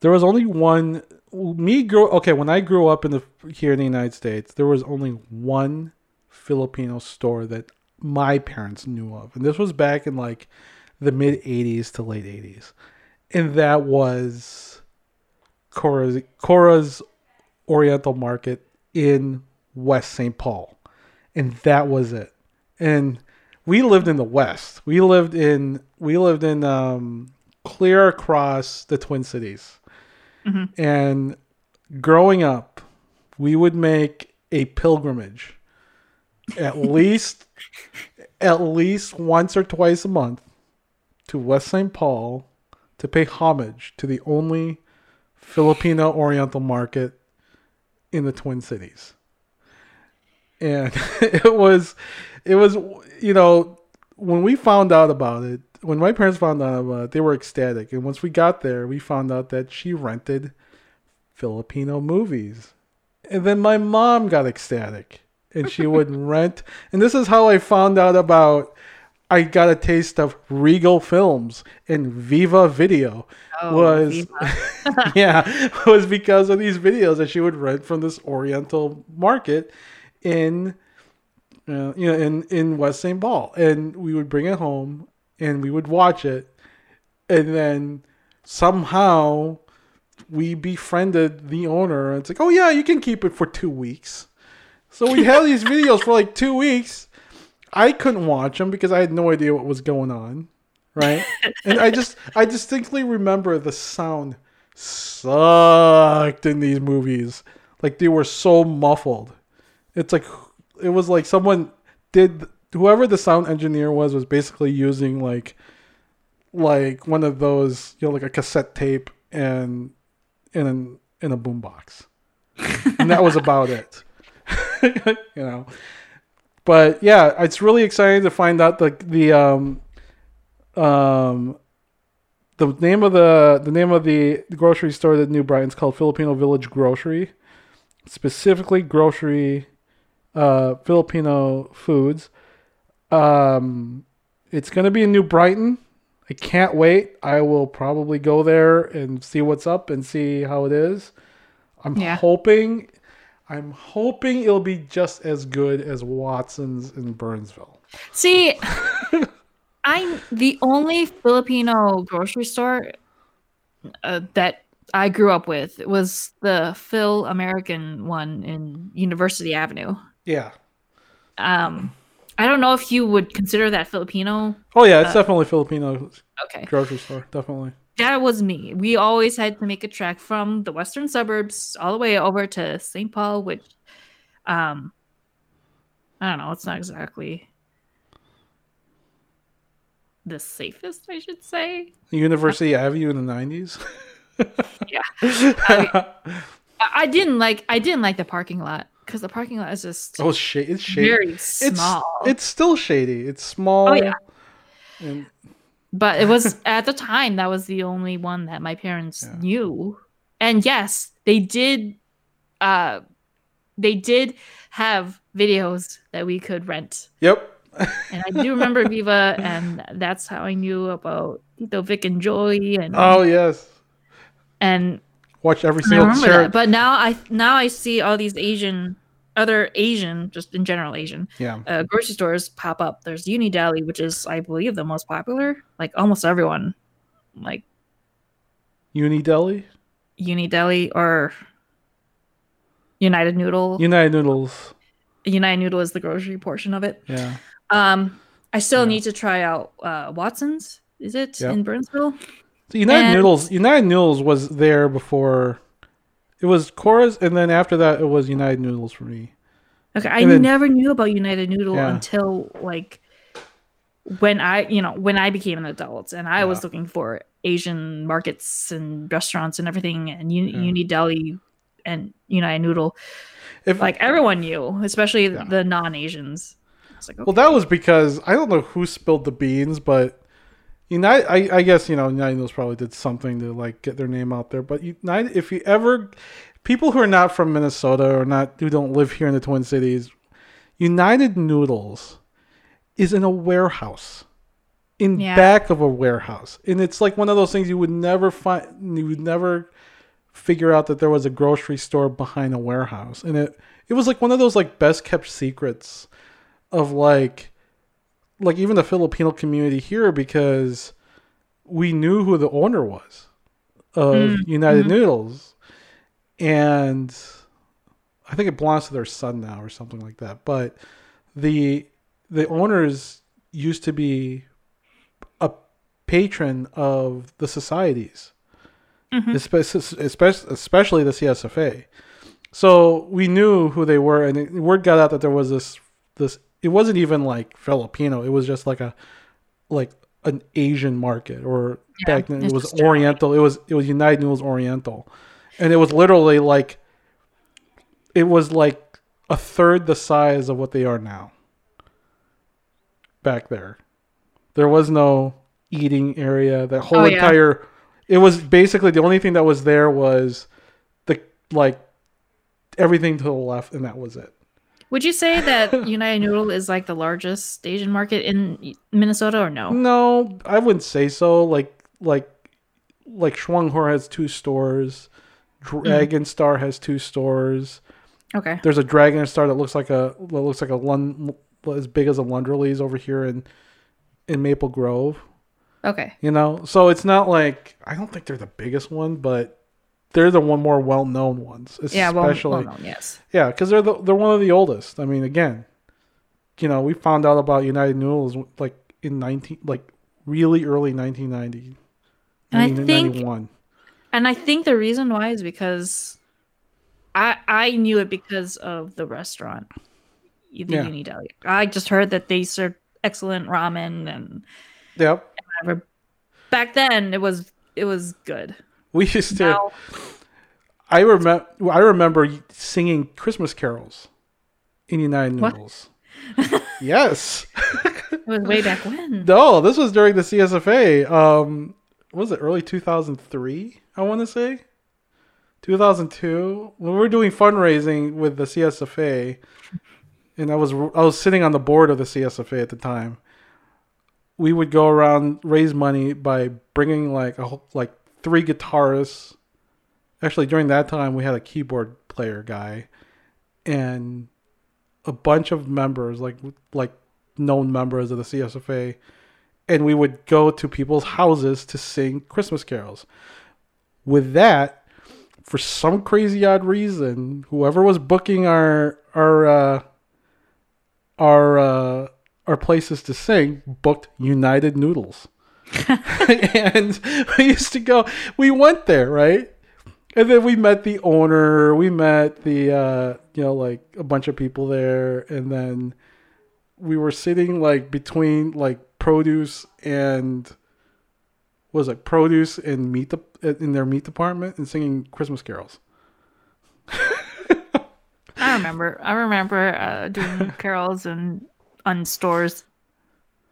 There was only one. Me grow okay when I grew up in the here in the United States. There was only one Filipino store that my parents knew of, and this was back in like the mid '80s to late '80s, and that was Cora's Cora's Oriental Market in West St. Paul, and that was it. And we lived in the West. We lived in we lived in um, clear across the Twin Cities. And growing up, we would make a pilgrimage at least at least once or twice a month to West St. Paul to pay homage to the only Filipino Oriental market in the Twin Cities. And it was it was you know when we found out about it, when my parents found out about it, they were ecstatic. And once we got there, we found out that she rented Filipino movies. And then my mom got ecstatic and she would rent. And this is how I found out about I got a taste of Regal Films and Viva Video Oh, was Viva. yeah, was because of these videos that she would rent from this Oriental market in uh, you know in in West St. Paul, and we would bring it home and we would watch it, and then somehow we befriended the owner. And it's like, oh yeah, you can keep it for two weeks. So we had these videos for like two weeks. I couldn't watch them because I had no idea what was going on, right? and I just I distinctly remember the sound sucked in these movies. Like they were so muffled. It's like it was like someone did whoever the sound engineer was was basically using like like one of those you know like a cassette tape and in an in a boombox, and that was about it. you know, but yeah, it's really exciting to find out the the um um the name of the the name of the grocery store that New Brighton's called Filipino Village Grocery, specifically grocery uh, Filipino foods. Um, it's gonna be in New Brighton. I can't wait. I will probably go there and see what's up and see how it is. I'm Yeah. hoping, I'm hoping it'll be just as good as Watson's in Burnsville. See, I'm the only Filipino grocery store uh, that I grew up with was the Phil American one in University Avenue. Yeah. Um, I don't know if you would consider that Filipino. Oh yeah, it's definitely Filipino Okay, grocery store. Definitely. that was me. We always had to make a trek from the western suburbs all the way over to St. Paul, which, um, I don't know. It's not exactly the safest, I should say. University Avenue in the nineties. Yeah. I, I didn't like I didn't like the parking lot because the parking lot is just Oh, sh- it's shady. very It's small. it's still shady. It's small. Oh, yeah. And but it was at the time that was the only one that my parents Yeah. knew. And yes, they did uh they did have videos that we could rent. yep. And I do remember Viva and that's how I knew about Tito Vic and Joey and Oh yes. and Watch every single that. But now I now I see all these Asian other Asian, just in general Asian, Yeah. uh, grocery stores pop up. There's Unideli, which is, I believe, the most popular. Like almost everyone, like Unideli, Unideli or United Noodle. United Noodles. United Noodle is the grocery portion of it. Yeah. Um, I still Yeah. need to try out uh, Watson's. Is it Yeah. in Burnsville? So United And- Noodles. United Noodles was there before. It was Cora's, and then after that, it was United Noodles for me. Okay, I then- never knew about United Noodle Yeah. until like when I, you know, when I became an adult and I was looking for Asian markets and restaurants and everything, and Uni- Yeah. Unideli and United Noodle, If like everyone knew, especially Yeah. the non-Asians. Like, okay. well, that was because I don't know who spilled the beans, but United. I, I guess you know United Noodles probably did something to like get their name out there. But United, if you ever, people who are not from Minnesota or not who don't live here in the Twin Cities, United Noodles is in a warehouse, in Yeah. back of a warehouse, and it's like one of those things you would never find. You would never figure out that there was a grocery store behind a warehouse, and it it was like one of those like best kept secrets of like like even the Filipino community here because we knew who the owner was of Mm, United mhm. Noodles and I think it belongs to their son now or something like that but the the owners used to be a patron of the societies especially, especially the CSFA. So we knew who they were, and word got out that there was this this. It wasn't even like Filipino; it was just like a like an Asian market, or Yeah, back then it was. Oriental. It was it was United Noodles Oriental, and it was literally like it was like a third the size of what they are now. Back there, there was no eating area. That whole Oh, yeah. entire it was basically the only thing that was there was the like everything to the left, and that was it. Would you say that United Noodle is like the largest Asian market in Minnesota or no? No, I wouldn't say so. Like like like Shuang Hur has two stores. Mm-hmm. Dragon Star has two stores. Okay. There's a Dragon Star that looks like a that looks like a Lund, as big as a Lunderly's over here in in Maple Grove. Okay. You know, so it's not like I don't think they're the biggest one, but they're the one more well known ones. Yeah, well, Especially, well known, yes. yeah, because they're the, they're one of the oldest. I mean, again, you know, we found out about United Noodles like in nineteen like really early nineteen ninety. And I think- 1991. And I think the reason why is because I I knew it because of the restaurant, the Yeah. Uni Deli. I just heard that they served excellent ramen and Yep, whatever. Back then, it was it was good. We used to. Now, I remember. I remember singing Christmas carols in United? Noodles. yes. it was way back when. No, this was during the CSFA. Um, was it early 2003? I want to say 2002 when we were doing fundraising with the CSFA, and I was I was sitting on the board of the CSFA at the time. We would go around raise money by bringing like a whole, like three guitarists. Actually, during that time, we had a keyboard player guy, and a bunch of members, like like known members of the CSFA, and we would go to people's houses to sing Christmas carols. With that, for some crazy odd reason, whoever was booking our our uh, our uh, our places to sing booked United Noodles, and we used to go. We went there, right? And then we met the owner. We met the uh, you know like a bunch of people there, and then we were sitting like between like produce and what was it produce and meat de- in their meat department and singing Christmas carols. I remember. I remember uh, doing carols and on stores.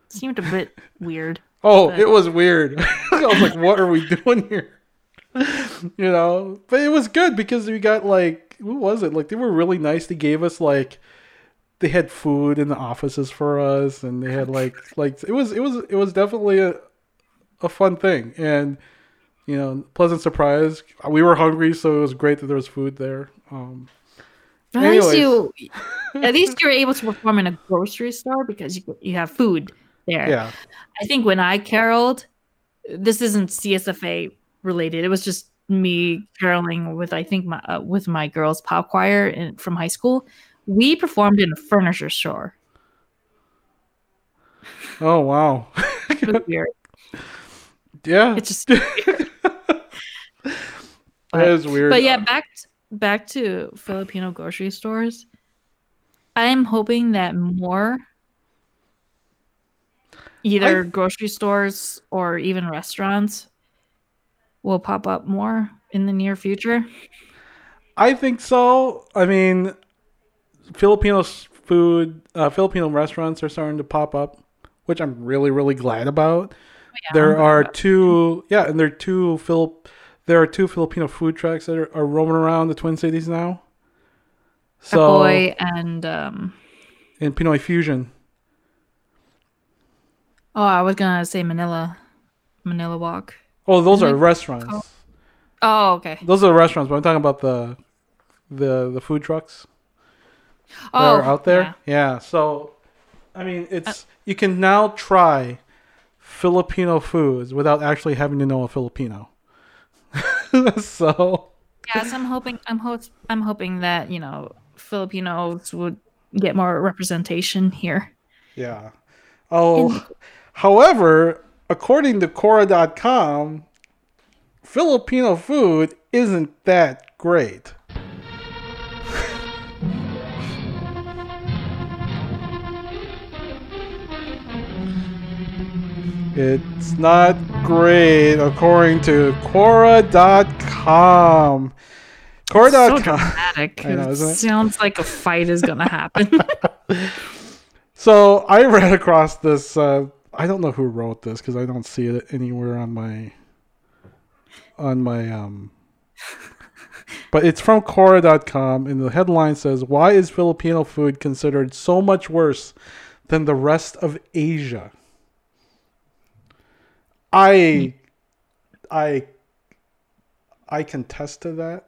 Seemed a bit weird. Oh, But- it was weird. I was like, "What are we doing here?" you know, but it was good because we got like, what was it? Like they were really nice. They gave us like, they had food in the offices for us, and they had like, like it was, it was, it was definitely a, a fun thing, and you know, pleasant surprise. We were hungry, so it was great that there was food there. Um, At least you, at least you're able to perform in a grocery store because you you have food there. yeah, I think when I caroled, this isn't CSFA related. It was just me caroling with I think my uh, with my girls pop choir in, from high school. We performed in a furniture store. oh wow, It weird. yeah, It's just that is weird. But yeah, back back to Filipino grocery stores. I am hoping that more either grocery stores or even restaurants will pop up more in the near future. I think so. I mean, Filipino food, uh, Filipino restaurants are starting to pop up, which I'm really, really glad about. there I'm are about two, yeah, and there are two Philip, there are two Filipino food trucks that are, are roaming around the Twin Cities now. So Boy and um in Pinoy Fusion, oh I was gonna say Manila. Manila Walk. oh, those are Isn't it restaurants. called- Oh, okay. Those are restaurants, but I'm talking about the the the food trucks. that Oh, are out there. yeah. Yeah. So, I mean, uh, it's you can now try Filipino foods without actually having to know a Filipino. so, Yes, I'm hoping. I'm hope. I'm hoping that you know Filipinos would get more representation here. yeah. Oh, however, according to Quora.com, Filipino food isn't that great. It's not great according to Quora.com. So Quora.com. dramatic. I know, it sounds like a fight is gonna happen. So I ran across this. Uh, I don't know who wrote this because I don't see it anywhere on my on my um. But it's from Quora.com, and the headline says, "Why is Filipino food considered so much worse than the rest of Asia?" I, I, I contest to that.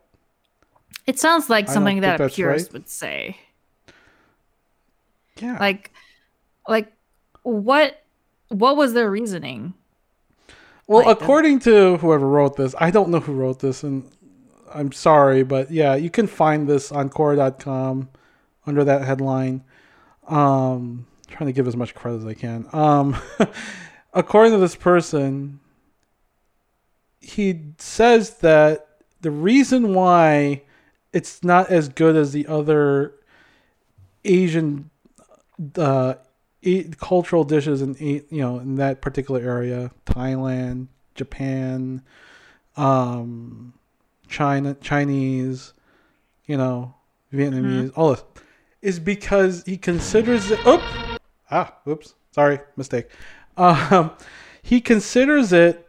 it sounds like something that a purist right. would say. Yeah, Like, like what? What was their reasoning? Well, Like, according to whoever wrote this, I don't know who wrote this, and I'm sorry, but yeah, you can find this on Quora.com under that headline. Um, trying to give as much credit as I can. Um, according to this person, he says that the reason why it's not as good as the other Asian uh, eat cultural dishes in eat, you know in that particular area thailand japan um china chinese you know vietnamese all this. Is because he considers it oop ah oops sorry mistake. Um he considers it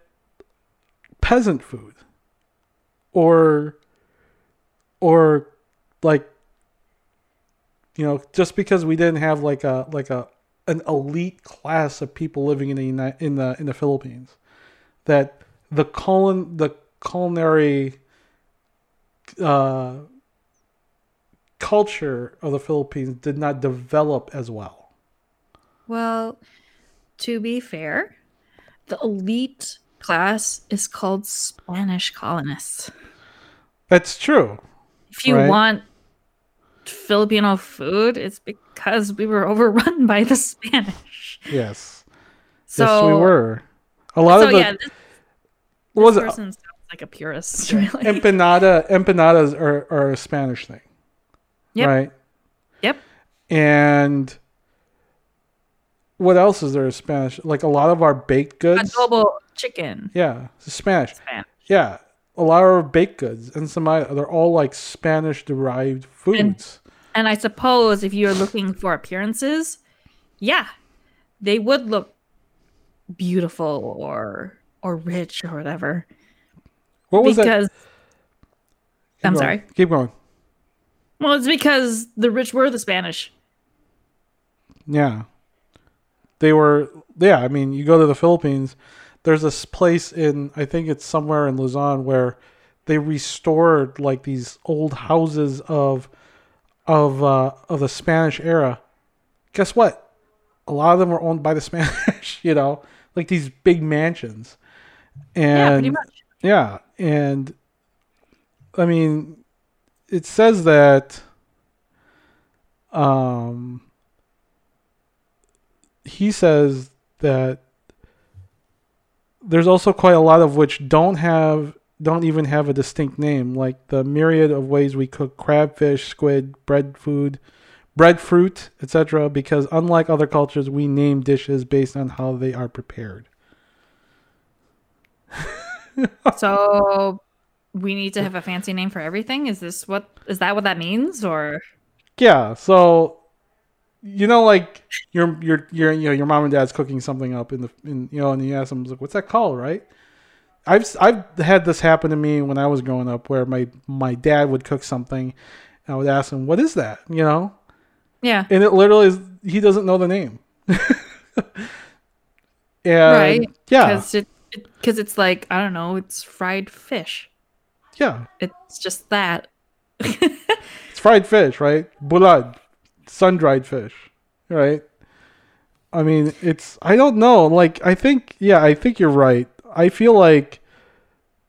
peasant food or or like you know just because we didn't have like a like a an elite class of people living in the Uni- in the in the Philippines that the colon the culinary uh, culture of the Philippines did not develop as well. Well, to be fair, the elite class is called Spanish colonists. That's true. If you Right. want Filipino food, it's because we were overrun by the Spanish. Yes. So yes, we were. A lot So of the yeah, this, was this it? person sounds like a purist, really. empanada empanadas are, are a Spanish thing. Yep. Right? Yep. And what else is there in Spanish? Like a lot of our baked goods. Adobo chicken. Yeah, Spanish. Spanish. Yeah, a lot of our baked goods and some other- they're all like Spanish derived foods. And I suppose if you're looking for appearances, yeah, they would look beautiful or or rich or whatever. what was that? because Keep I'm going. sorry. Keep going. Well, it's because the rich were the Spanish. Yeah. They were yeah, I mean, you go to the Philippines, there's this place in I think it's somewhere in Luzon where they restored like these old houses of of uh of the Spanish era. Guess what? A lot of them were owned by the Spanish, you know, like these big mansions. yeah, And pretty much. yeah, and I mean, it says that um he says that there's also quite a lot of which don't have don't even have a distinct name, like the myriad of ways we cook crabfish, squid, bread food, breadfruit, etc. Because unlike other cultures, we name dishes based on how they are prepared. So we need to have a fancy name for everything. Is this what is that what that means or Yeah, so you know, like your your your you know your mom and dad's cooking something up in the in you know, and you ask them like, "What's that called?" Right? I've I've had this happen to me when I was growing up, where my my dad would cook something, and I would ask him, "What is that?" You know, yeah, and it literally is he doesn't know the name. and Right, yeah, because it because it's like I don't know, it's fried fish. yeah, It's just that. it's fried fish, right? Bulad, sun dried fish, right? I mean, it's I don't know. Like I think yeah, I think you're right. I feel like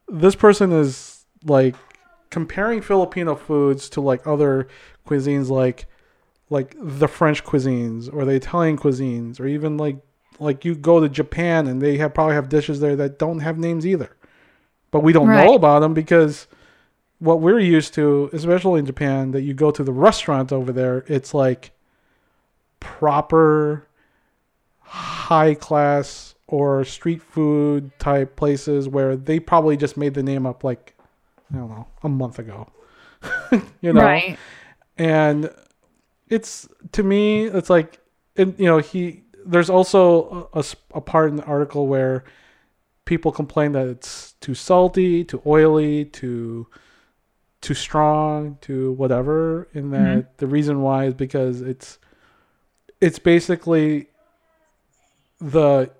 this person is like comparing Filipino foods to like other cuisines like like the French cuisines or the Italian cuisines or even like like you go to Japan and they have probably have dishes there that don't have names either. but we don't Right. know about them because what we're used to, especially in Japan, that you go to the restaurant over there, it's like proper high class or street food type places where they probably just made the name up like I don't know a month ago. you know, Right. and it's to me it's like it, you know he there's also a part in the article where people complain that it's too salty too oily too too strong too whatever and that mm-hmm. the reason why is because it's it's basically the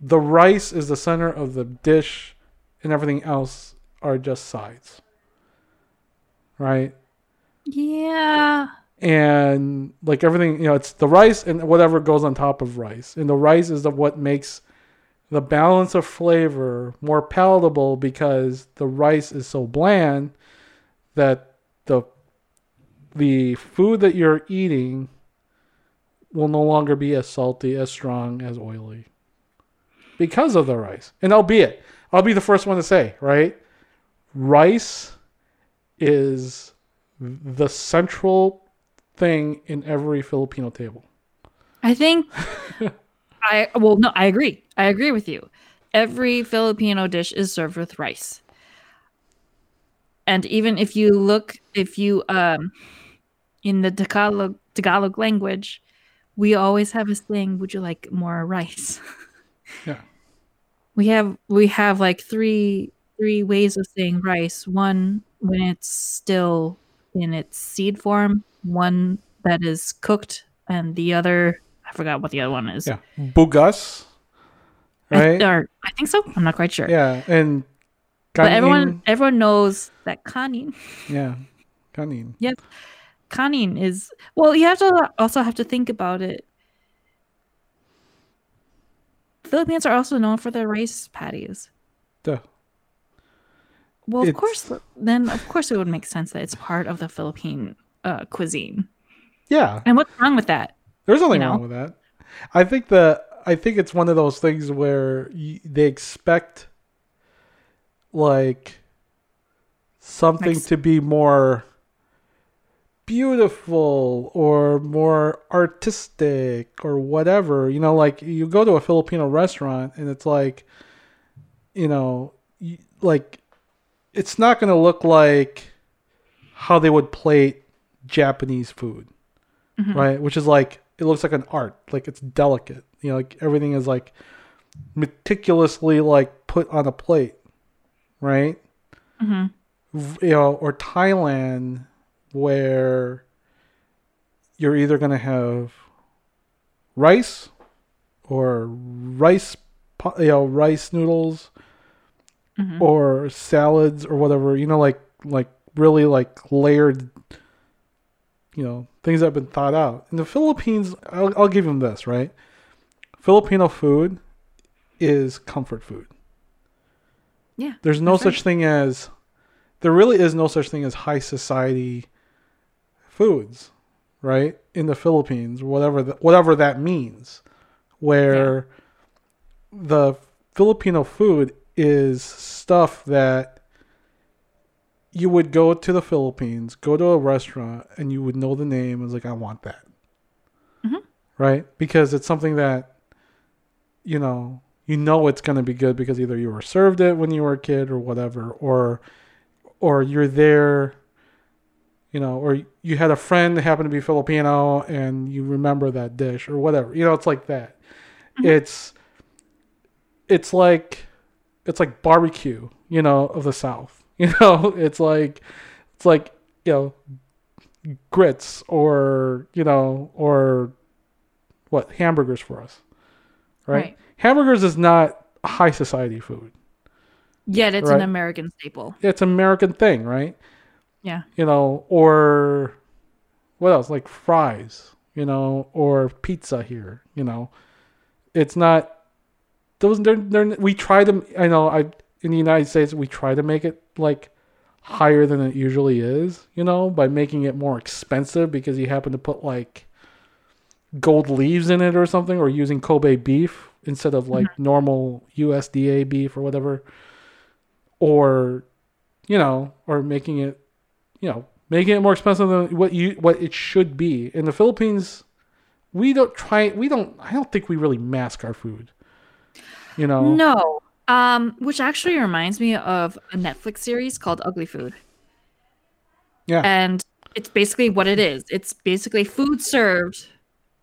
the rice is the center of the dish and everything else are just sides right? Yeah. and like everything you know it's the rice and whatever goes on top of rice. And the rice is the what makes the balance of flavor more palatable because the rice is so bland that the the food that you're eating will no longer be as salty as strong as oily because of the rice and albeit i'll be the first one to say right rice is the central thing in every Filipino table. I think I well no, I agree. I agree with you. Every Filipino dish is served with rice. And even if you look if you um in the Tagalog Tagalog language, we always have a saying, would you like more rice? Yeah. We have we have like three three ways of saying rice. One when it's still in its seed form, one that is cooked, and the other I forgot what the other one is. Yeah. Bugas. I, Right? or, I think so. I'm not quite sure. yeah. And But kanin- everyone everyone knows that kanin Yeah. Kanin. Yep, kanin is well you have to also have to think about it. Philippines are also known for their rice paddies. Duh. Well, of It's- course, then of course it would make sense that it's part of the Philippine uh, cuisine. Yeah. And what's wrong with that? There's nothing You know? wrong with that. I think the I think it's one of those things where y they expect like something s- to be more beautiful or more artistic or whatever. You know, like you go to a Filipino restaurant and it's like, you know, like it's not going to look like how they would plate Japanese food right? Which is like it looks like an art, like it's delicate. You know, like everything is like meticulously like put on a plate, right? hmm You know, or Thailand, where you're either gonna have rice or rice, you know, rice noodles hmm or salads or whatever. You know, like like really like layered. You know, things that have been thought out. In the Philippines, I'll, I'll give them this right. Filipino food is comfort food. Yeah. There's no that's right. such thing as, there really is no such thing as high society foods, right? In the Philippines, whatever the, whatever that means, where the Filipino food is stuff that you would go to the Philippines, go to a restaurant, and you would know the name. and It's like I want that, Mhm. right? Because it's something that you know you know it's going to be good because either you were served it when you were a kid or whatever, or or you're there. You know, or you had a friend that happened to be Filipino and you remember that dish or whatever. You know, it's like that. Mm-hmm. It's it's like it's like barbecue, you know, of the South. You know, it's like it's like you know grits or you know or what hamburgers for us, right? Right. Hamburgers is not high society food. Yet it's Right. an American staple. It's an American thing, right? Yeah. You know, or what else? Like fries, you know, or pizza here. You know, it's not those. They're, they're we try to. I know. I in the United States we try to make it like higher than it usually is. You know, by making it more expensive because you happen to put like gold leaves in it or something, or using Kobe beef instead of like mm-hmm. normal USDA beef or whatever. or you know, or making it, you know, making it more expensive than what you what it should be. In the Philippines, we don't try. We don't. I don't think we really mask our food. You know. No. Um, which actually reminds me of a Netflix series called Ugly Food. Yeah. And it's basically what it is. It's basically food served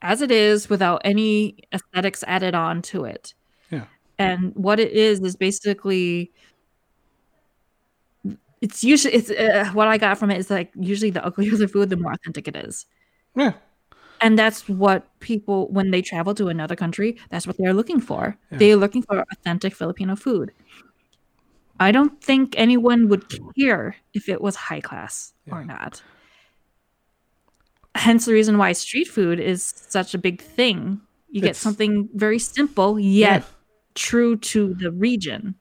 as it is without any aesthetics added on to it. Yeah. And what it is is basically it's usually it's uh, what I got from it is like usually the uglier the food, the more authentic it is. Yeah. And that's what people when they travel to another country, that's what they're looking for. Yeah. They're looking for authentic Filipino food. I don't think anyone would care if it was high class or not. Hence the reason why street food is such a big thing. You get something very simple yet Yeah. true to the region.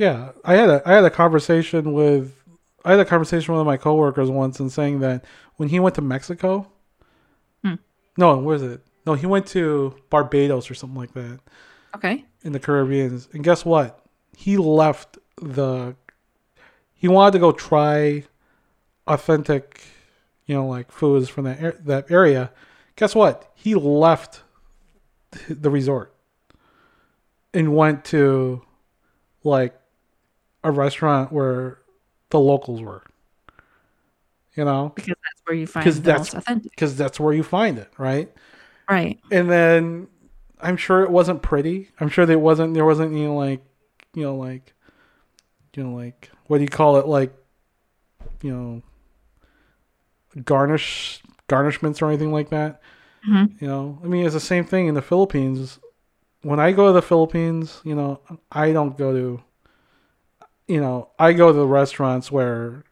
Yeah, I had a I had a conversation with I had a conversation with one of my coworkers once and saying that when he went to Mexico, Hmm. no, where is it? No, he went to Barbados or something like that Okay. in the Caribbean. And guess what? He left the. He wanted to go try authentic, you know, like foods from that that area. Guess what? He left the resort and went to like a restaurant where the locals were. You know, Because that's where you find Because that's- authentic. because that's where you find it, right? Right. and then I'm sure it wasn't pretty. I'm sure there wasn't there wasn't you know like you know like you know like what do you call it like you know garnish garnishments or anything like that. Mhm. You know, I mean it's the same thing in the Philippines. When I go to the Philippines, you know, I don't go to you know, I go to the restaurants where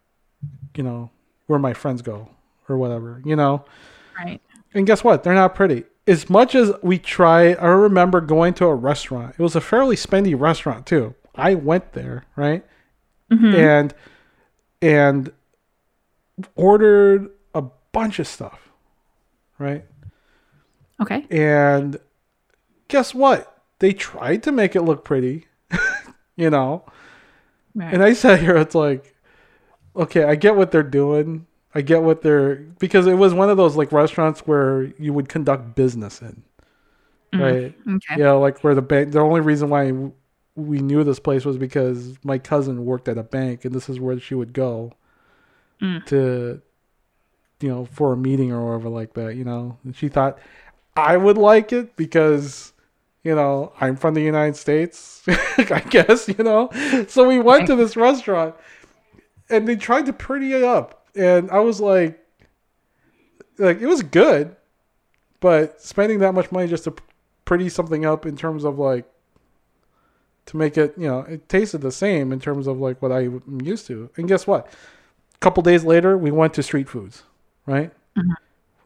you know, where my friends go or whatever, you know. Right. And guess what? They're not pretty. As much as we try, I remember going to a restaurant. It was a fairly spendy restaurant too. I went there, right? Mhm. And and ordered a bunch of stuff, right? Okay. And guess what? They tried to make it look pretty, you know. Right. And I sat here, it's like, okay, I get what they're doing. I get what they're because it was one of those like restaurants where you would conduct business in, Mhm. right? okay. Yeah, like where the bank. The only reason why we knew this place was because my cousin worked at a bank, and this is where she would go Mm. to, you know, for a meeting or whatever like that. You know, and she thought I would like it because. You know, I'm from the United States, I guess, you know. So we went to this restaurant and they tried to pretty it up. And I was like, like, it was good, but spending that much money just to pretty something up in terms of like, to make it, you know, it tasted the same in terms of like what I'm used to. And guess what? A couple days later, we went to street foods, right? Mhm.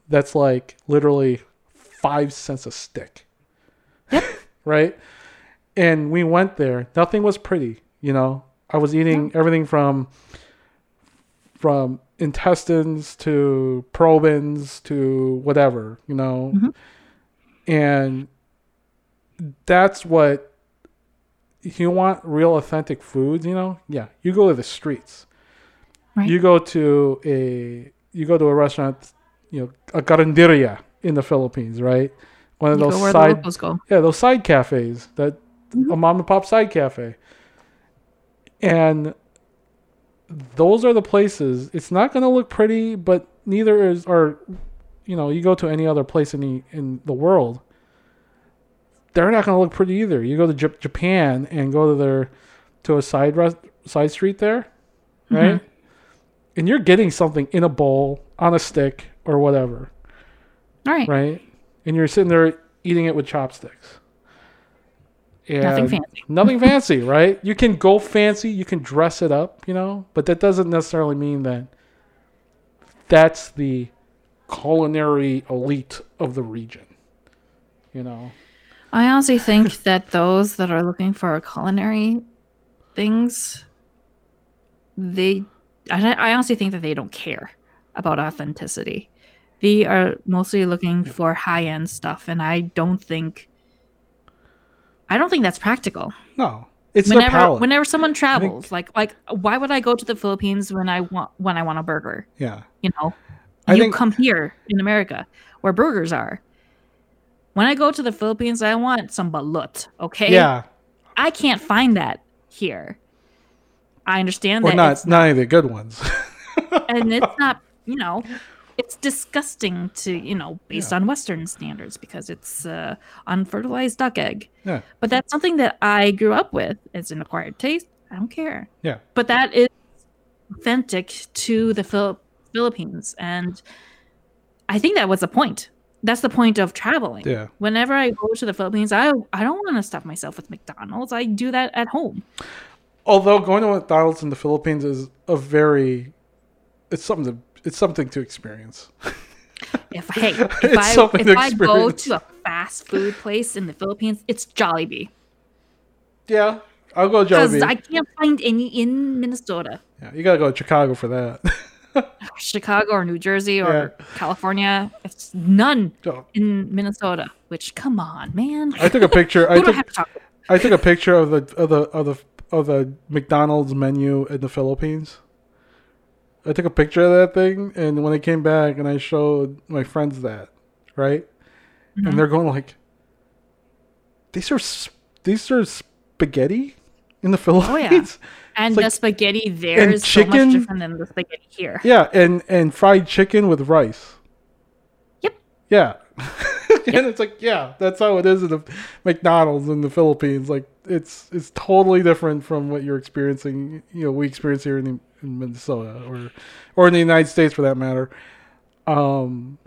That's like literally five cents a stick. Right? And we went there. Nothing was pretty, you know. I was eating everything from from intestines to probins to whatever, you know. Mhm. And that's what you want real authentic foods, you know, yeah, you go to the streets. Right. You go to a you go to a restaurant, you know, a carinderia in the Philippines, right? One of You those go where the side yeah, those side cafes that mm-hmm. a mom and pop side cafe. And those are the places. It's not going to look pretty, but neither is or you know, you go to any other place in the in the world, they're not going to look pretty either. You go to Jap- Japan and go to their to a side rest, side street there, mm-hmm. right? And you're getting something in a bowl, on a stick or whatever All right. right? And you're sitting there eating it with chopsticks. And Nothing fancy. Nothing fancy, right? You can go fancy, you can dress it up, you know, but that doesn't necessarily mean that that's the culinary elite of the region. You know, I honestly think that those that are looking for culinary things, they, I, I honestly think that they don't care about authenticity. They are mostly looking for high end stuff, and I don't think, I don't think that's practical. no, It's whenever whenever someone travels, like like why would I go to the Philippines when I want when I want a burger? yeah. You know, I you think- come here in America where burgers are. When I go to the Philippines, I want some balut. Okay, Yeah. I can't find that here. I understand Or that not it's not any of the good ones. and it's not you know it's disgusting to you know based on western standards because it's uh, unfertilized duck egg. Yeah. but that's something that i grew up with it's an acquired taste. I don't care. Yeah. but that is authentic to the Phil- philippines. And i think that was the point. That's the point of traveling. Yeah. whenever i go to the philippines i i don't want to stuff myself with mcdonald's. I do that at home. Although going to McDonald's in the Philippines is a very it's something to it's something to experience. If hey, if It's I if I go to a fast food place in the Philippines, it's Jollibee Yeah. I'll go because Jollibee. I can't find any in Minnesota, yeah, you gotta go to Chicago for that. Chicago or New Jersey or Yeah. California. It's none So, in Minnesota. Which come on, man. I took a picture. I Who do I took have to talk to? I took a picture of the of the of the of the McDonald's menu in the Philippines. I took a picture of that thing, and when I came back and I showed my friends that, right, Mm-hmm. and they're going like, "These are these are spaghetti in the Philippines." And like- the spaghetti there is is so chicken- much different than the spaghetti here. yeah, and and fried chicken with rice. Yep. Yeah. and it's like, yeah, that's how it is in the McDonald's in the Philippines. Like it's it's totally different from what you're experiencing, you know, we experience here in, the, in Minnesota or or in the United States for that matter. Um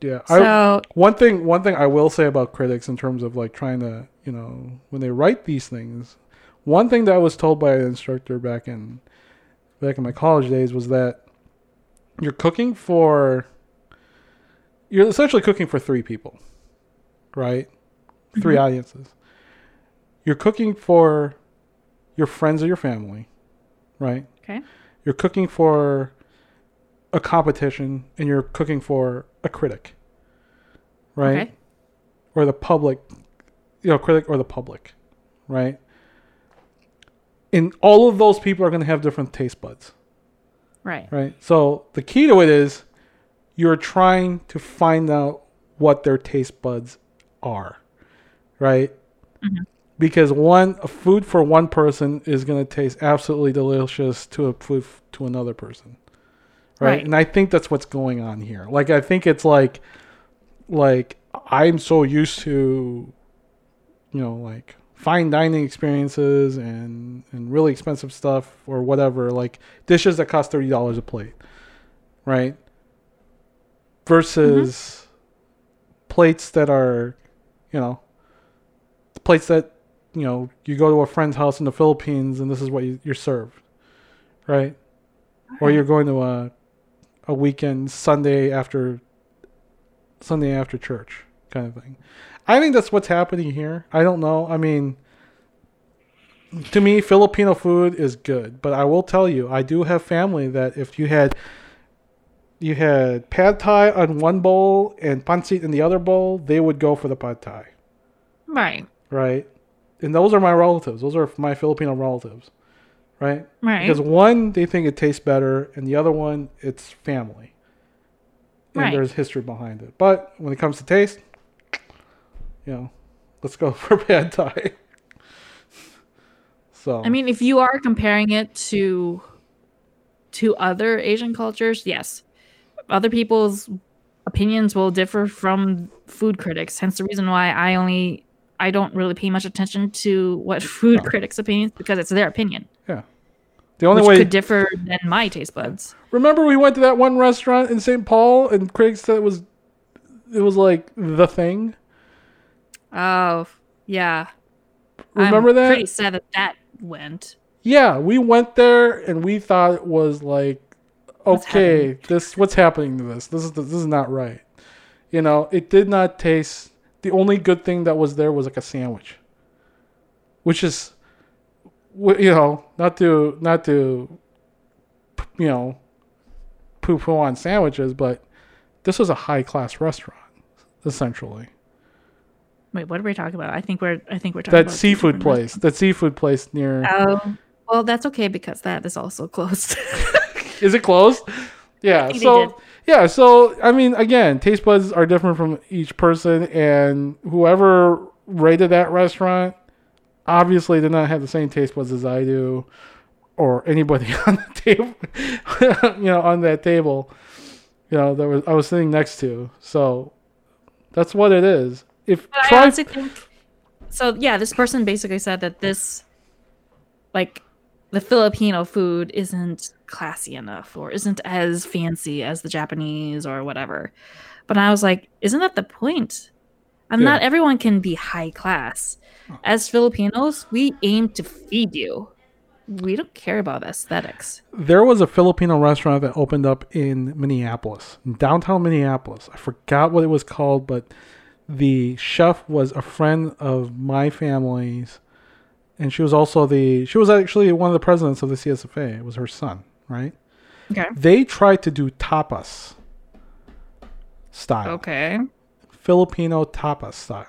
yeah. I, So one thing one thing I will say about critics in terms of like trying to, you know, when they write these things, one thing that I was told by an instructor back in back in my college days was that you're cooking for you're essentially cooking for three people. Right? 3 audiences. You're cooking for your friends or your family, right? okay, You're cooking for a competition and you're cooking for a critic. Right? okay, or the public, you know, critic or the public, right? And all of those people are going to have different taste buds, right, right? So the key to it is you're trying to find out what their taste buds are, right? Mm-hmm. Because one food for one person is going to taste absolutely delicious to a food to another person, right? Right. And I think that's what's going on here. Like I think it's like like I'm so used to you know like fine dining experiences and and really expensive stuff or whatever like dishes that cost thirty dollars a plate, right? Mm-hmm. Versus plates that are, you know, plates that you know you go to a friend's house in the Philippines and this is what you, you're served, right? Or you're going to a a weekend Sunday after Sunday after church kind of thing. I think that's what's happening here. I don't know. I mean, to me, Filipino food is good, but I will tell you, I do have family that if you had you had pad thai on one bowl and pancit in the other bowl, they would go for the pad thai, right, right? And those are my relatives. Those are my Filipino relatives, right? right. Because one, they think it tastes better, and the other one, it's family. And Right. there's history behind it. But when it comes to taste, you know, let's go for pad thai. so I mean, if you are comparing it to to other Asian cultures, yes, other people's opinions will differ from food critics. Hence the reason why I only I don't really pay much attention to what food No. critics' opinions because it's their opinion, yeah, the only which way. could differ than my taste buds. remember, we went to that one restaurant in St. Paul, and critics said it was, it was like the thing. Oh, yeah. Remember I'm that? Pretty sad that that went. Yeah, we went there and we thought it was like, What's okay, this what's happening to this? This is this is not right. You know, it did not taste. The only good thing that was there was like a sandwich, which is, you know, not to not to, you know, poo poo on sandwiches, but this was a high class restaurant, essentially. Wait, what are we talking about? I think we're I think we're talking That about two seafood different place. That seafood place near. Oh, well, that's okay because that is also closed. Is it closed? Yeah. So yeah. So I mean, again, taste buds are different from each person, and whoever rated that restaurant obviously did not have the same taste buds as I do, or anybody on the table. you know, on that table. You know, that was I was sitting next to. So that's what it is. If But I try honestly think so. Yeah, this person basically said that this, like, the Filipino food isn't classy enough or isn't as fancy as the Japanese or whatever. But I was like, isn't that the point? And Yeah. not everyone can be high class. Uh-huh. As Filipinos, we aim to feed you. We don't care about aesthetics. there was a Filipino restaurant that opened up in Minneapolis, downtown Minneapolis. I forgot what it was called, but the chef was a friend of my family's, and she was also the she was actually one of the presidents of the CSFA. It was her son, right? Okay. They tried to do tapas style. Okay. Filipino tapas style.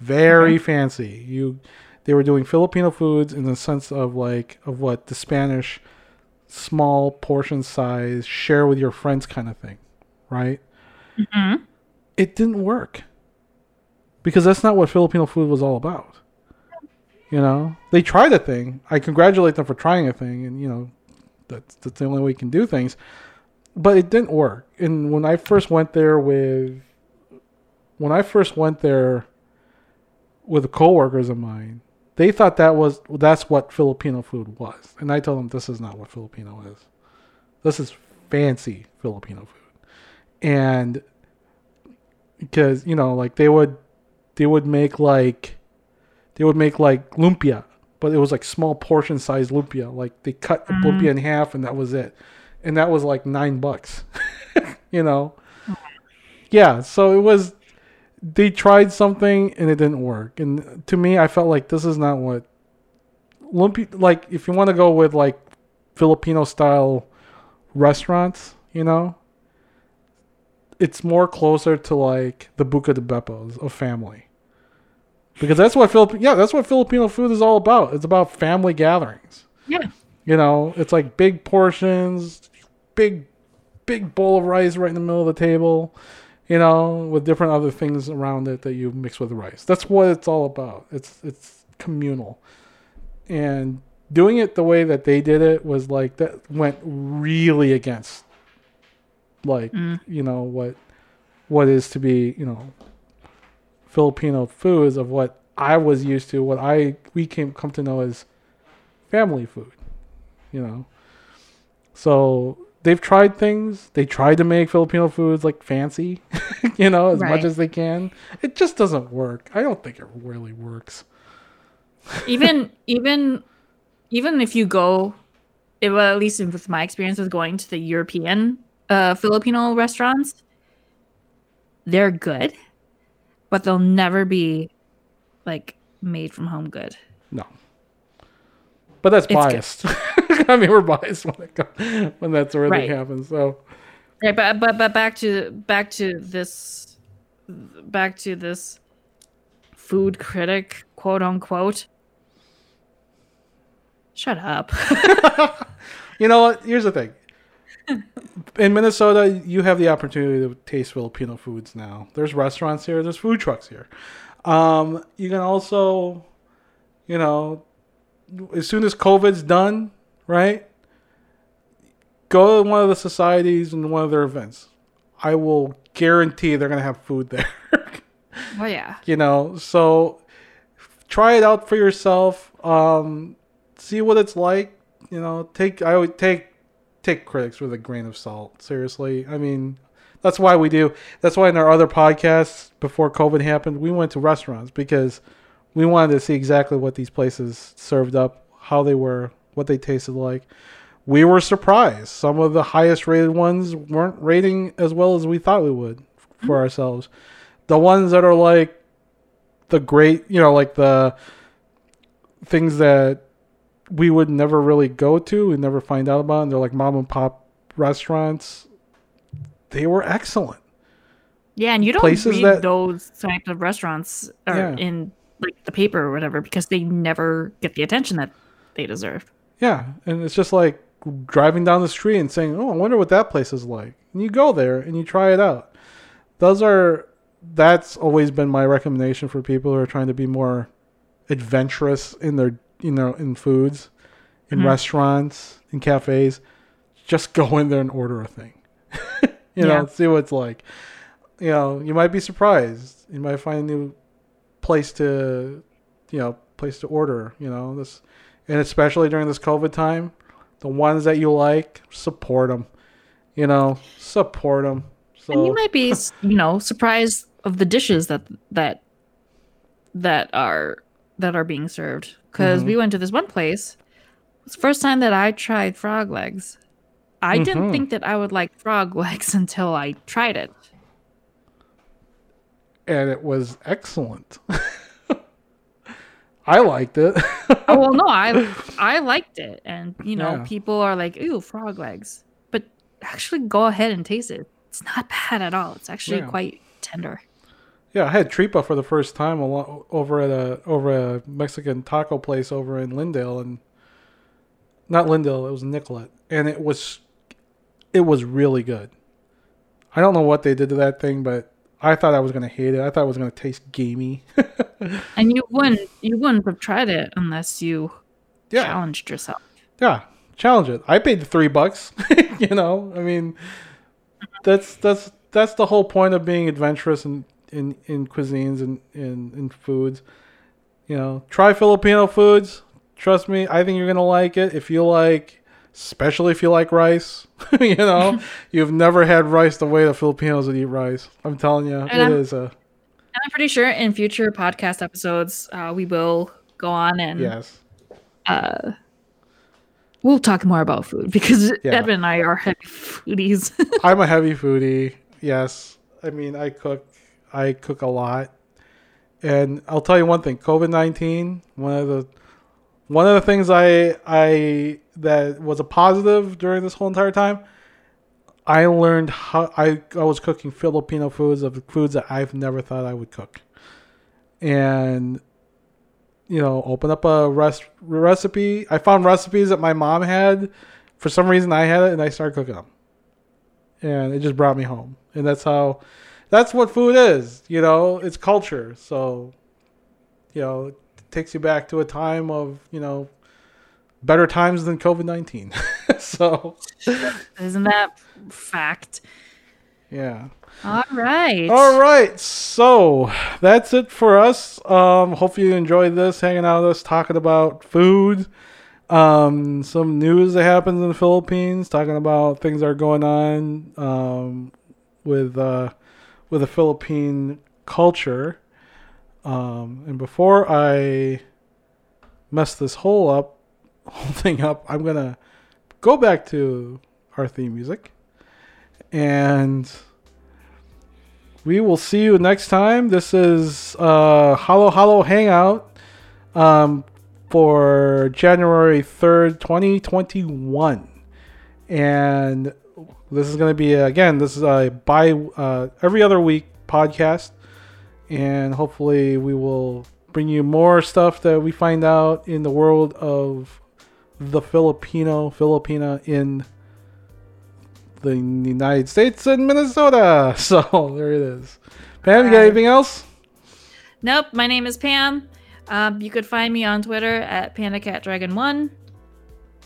Very fancy. You they were doing Filipino foods in the sense of like of what the Spanish small portion size share with your friends kind of thing, right? hmm It didn't work. Because that's not what Filipino food was all about. You know, they tried a thing. I congratulate them for trying a thing and you know, that's that's the only way you can do things. But it didn't work. And when I first went there with when I first went there with coworkers of mine, they thought that was that's what Filipino food was. And I told them this is not what Filipino is. This is fancy Filipino food. And because, you know, like they would they would make like they would make like lumpia, but it was like small portion sized lumpia. Like they cut the lumpia in mm. half and that was it. And that was like nine bucks. you know? Yeah, so it was they tried something and it didn't work. And to me I felt like this is not what lumpia like if you want to go with like Filipino style restaurants, you know, it's more closer to like the Buca di Beppo's of family. Because that's what Filip yeah, that's what Filipino food is all about. It's about family gatherings. Yeah. You know, it's like big portions, big big bowl of rice right in the middle of the table, you know, with different other things around it that you mix with the rice. That's what it's all about. It's it's communal. And doing it the way that they did it was like that went really against like Mm. you know what what is to be you know Filipino foods of what I was used to what I we came come to know as family food you know? So they've tried things. They tried to make Filipino foods like fancy you know as much as they can. It just doesn't work. I don't think it really works. Even even even if you go it, well, at least with my experience with going to the european uh filipino restaurants they're good but they'll never be like made from home good No. But that's It's biased. I mean, we're biased when it comes, when that sort of thing happens. So, right but but but back to back to this back to this food critic quote unquote shut up you know what? Here's the thing. In Minnesota, you have the opportunity to taste Filipino foods now. There's restaurants here, there's food trucks here. Um, you can also, you know, as soon as COVID's done, right? Go to one of the societies and one of their events. I will guarantee they're going to have food there. oh yeah you know so try it out for yourself um see what it's like you know take i would take take critics with a grain of salt seriously. I mean that's why we do that's why in our other podcasts before covid happened we went to restaurants because we wanted to see exactly what these places served up how they were what they tasted like. We were surprised. Some of the highest rated ones weren't rating as well as we thought we would for mm-hmm. ourselves. The ones that are like the great, you know, like the things that we would never really go to and never find out about, and they're like mom and pop restaurants. They were excellent. Yeah, and you don't Places read that- those types of restaurants or Yeah. in like the paper or whatever because they never get the attention that they deserve. Yeah, and it's just like driving down the street and saying, "Oh, I wonder what that place is like." And you go there and you try it out. Those are that's always been my recommendation for people who are trying to be more adventurous in their you know in foods, in Mhm. restaurants, in cafes. Just go in there and order a thing. you know, see what it's like. You know, you might be surprised. You might find a new place to, you know, place to order. You know, this, and especially during this COVID time, the ones that you like, support them. You know, support them. So and you might be, you know, surprised of the dishes that that that are that are being served. Because Mhm. we went to this one place. It's the first time that I tried frog legs. I didn't Mhm. think that I would like frog legs until I tried it. and it was excellent. I liked it. oh well, no, I I liked it, and you know, Yeah. people are like, "Ooh, frog legs," but actually, go ahead and taste it. It's not bad at all. It's actually Yeah. quite tender. Yeah, I had tripa for the first time a lo- over at a over a Mexican taco place over in Lyndale and not Lyndale, it was Nicollet, and it was it was really good. I don't know what they did to that thing, but I thought I was gonna hate it. I thought it was gonna taste gamey. And you wouldn't you wouldn't have tried it unless you yeah, challenged yourself. yeah, challenge it. I paid the three bucks. you know, I mean, that's that's that's the whole point of being adventurous in in, in cuisines and in, in foods. You know, try Filipino foods. Trust me, I think you're gonna like it. If you like, especially if you like rice, you know, you've never had rice the way the Filipinos would eat rice. I'm telling you, it I'm- is a And I'm pretty sure in future podcast episodes, uh, we will go on and yes. uh, we'll talk more about food because Yeah. Edwin and I are heavy foodies. I'm a heavy foodie. Yes, I mean I cook. I cook a lot, and I'll tell you one thing: COVID nineteen. One of the one of the things I I that was a positive during this whole entire time. I learned how I I was cooking Filipino foods of foods that I've never thought I would cook, and you know, open up a res- recipe. I found recipes that my mom had. For some reason, I had it, and I started cooking them and it just brought me home. And that's how that's what food is, you know, it's culture. So, you know, it takes you back to a time of, you know, better times than COVID-19. so, Isn't that fact? yeah. All right. All right. So, that's it for us. Um hope you enjoyed this hanging out with us talking about food. Um some news that happens in the Philippines, talking about things that are going on um with uh with the Philippine culture. Um and before I mess this whole up whole thing up, I'm to go back to our theme music and we will see you next time. This is uh Halo Halo Hangout um for January 3rd, 2021. And this is going to be again, this is a by uh every other week podcast and hopefully we will bring you more stuff that we find out in the world of the Filipino Filipina in the United States and Minnesota. So there it is. Pam, you got anything else? Nope. My name is Pam. Um, you could find me on Twitter at PandaCatDragon1.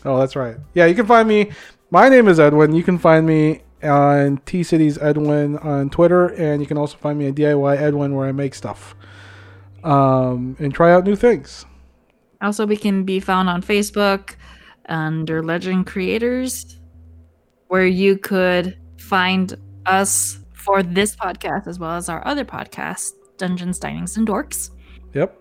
Oh, that's right. Yeah, you can find me. My name is Edwin. You can find me on T Cities Edwin on Twitter, and you can also find me at DIY Edwin where I make stuff um, and try out new things. Also, we can be found on Facebook under Legend Creators, where you could find us for this podcast as well as our other podcast, Dungeons, Dinings, and Dorks. Yep.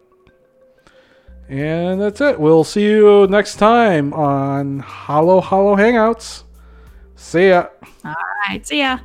And that's it. We'll see you next time on Halo Halo Hangouts. See ya. All right, see ya.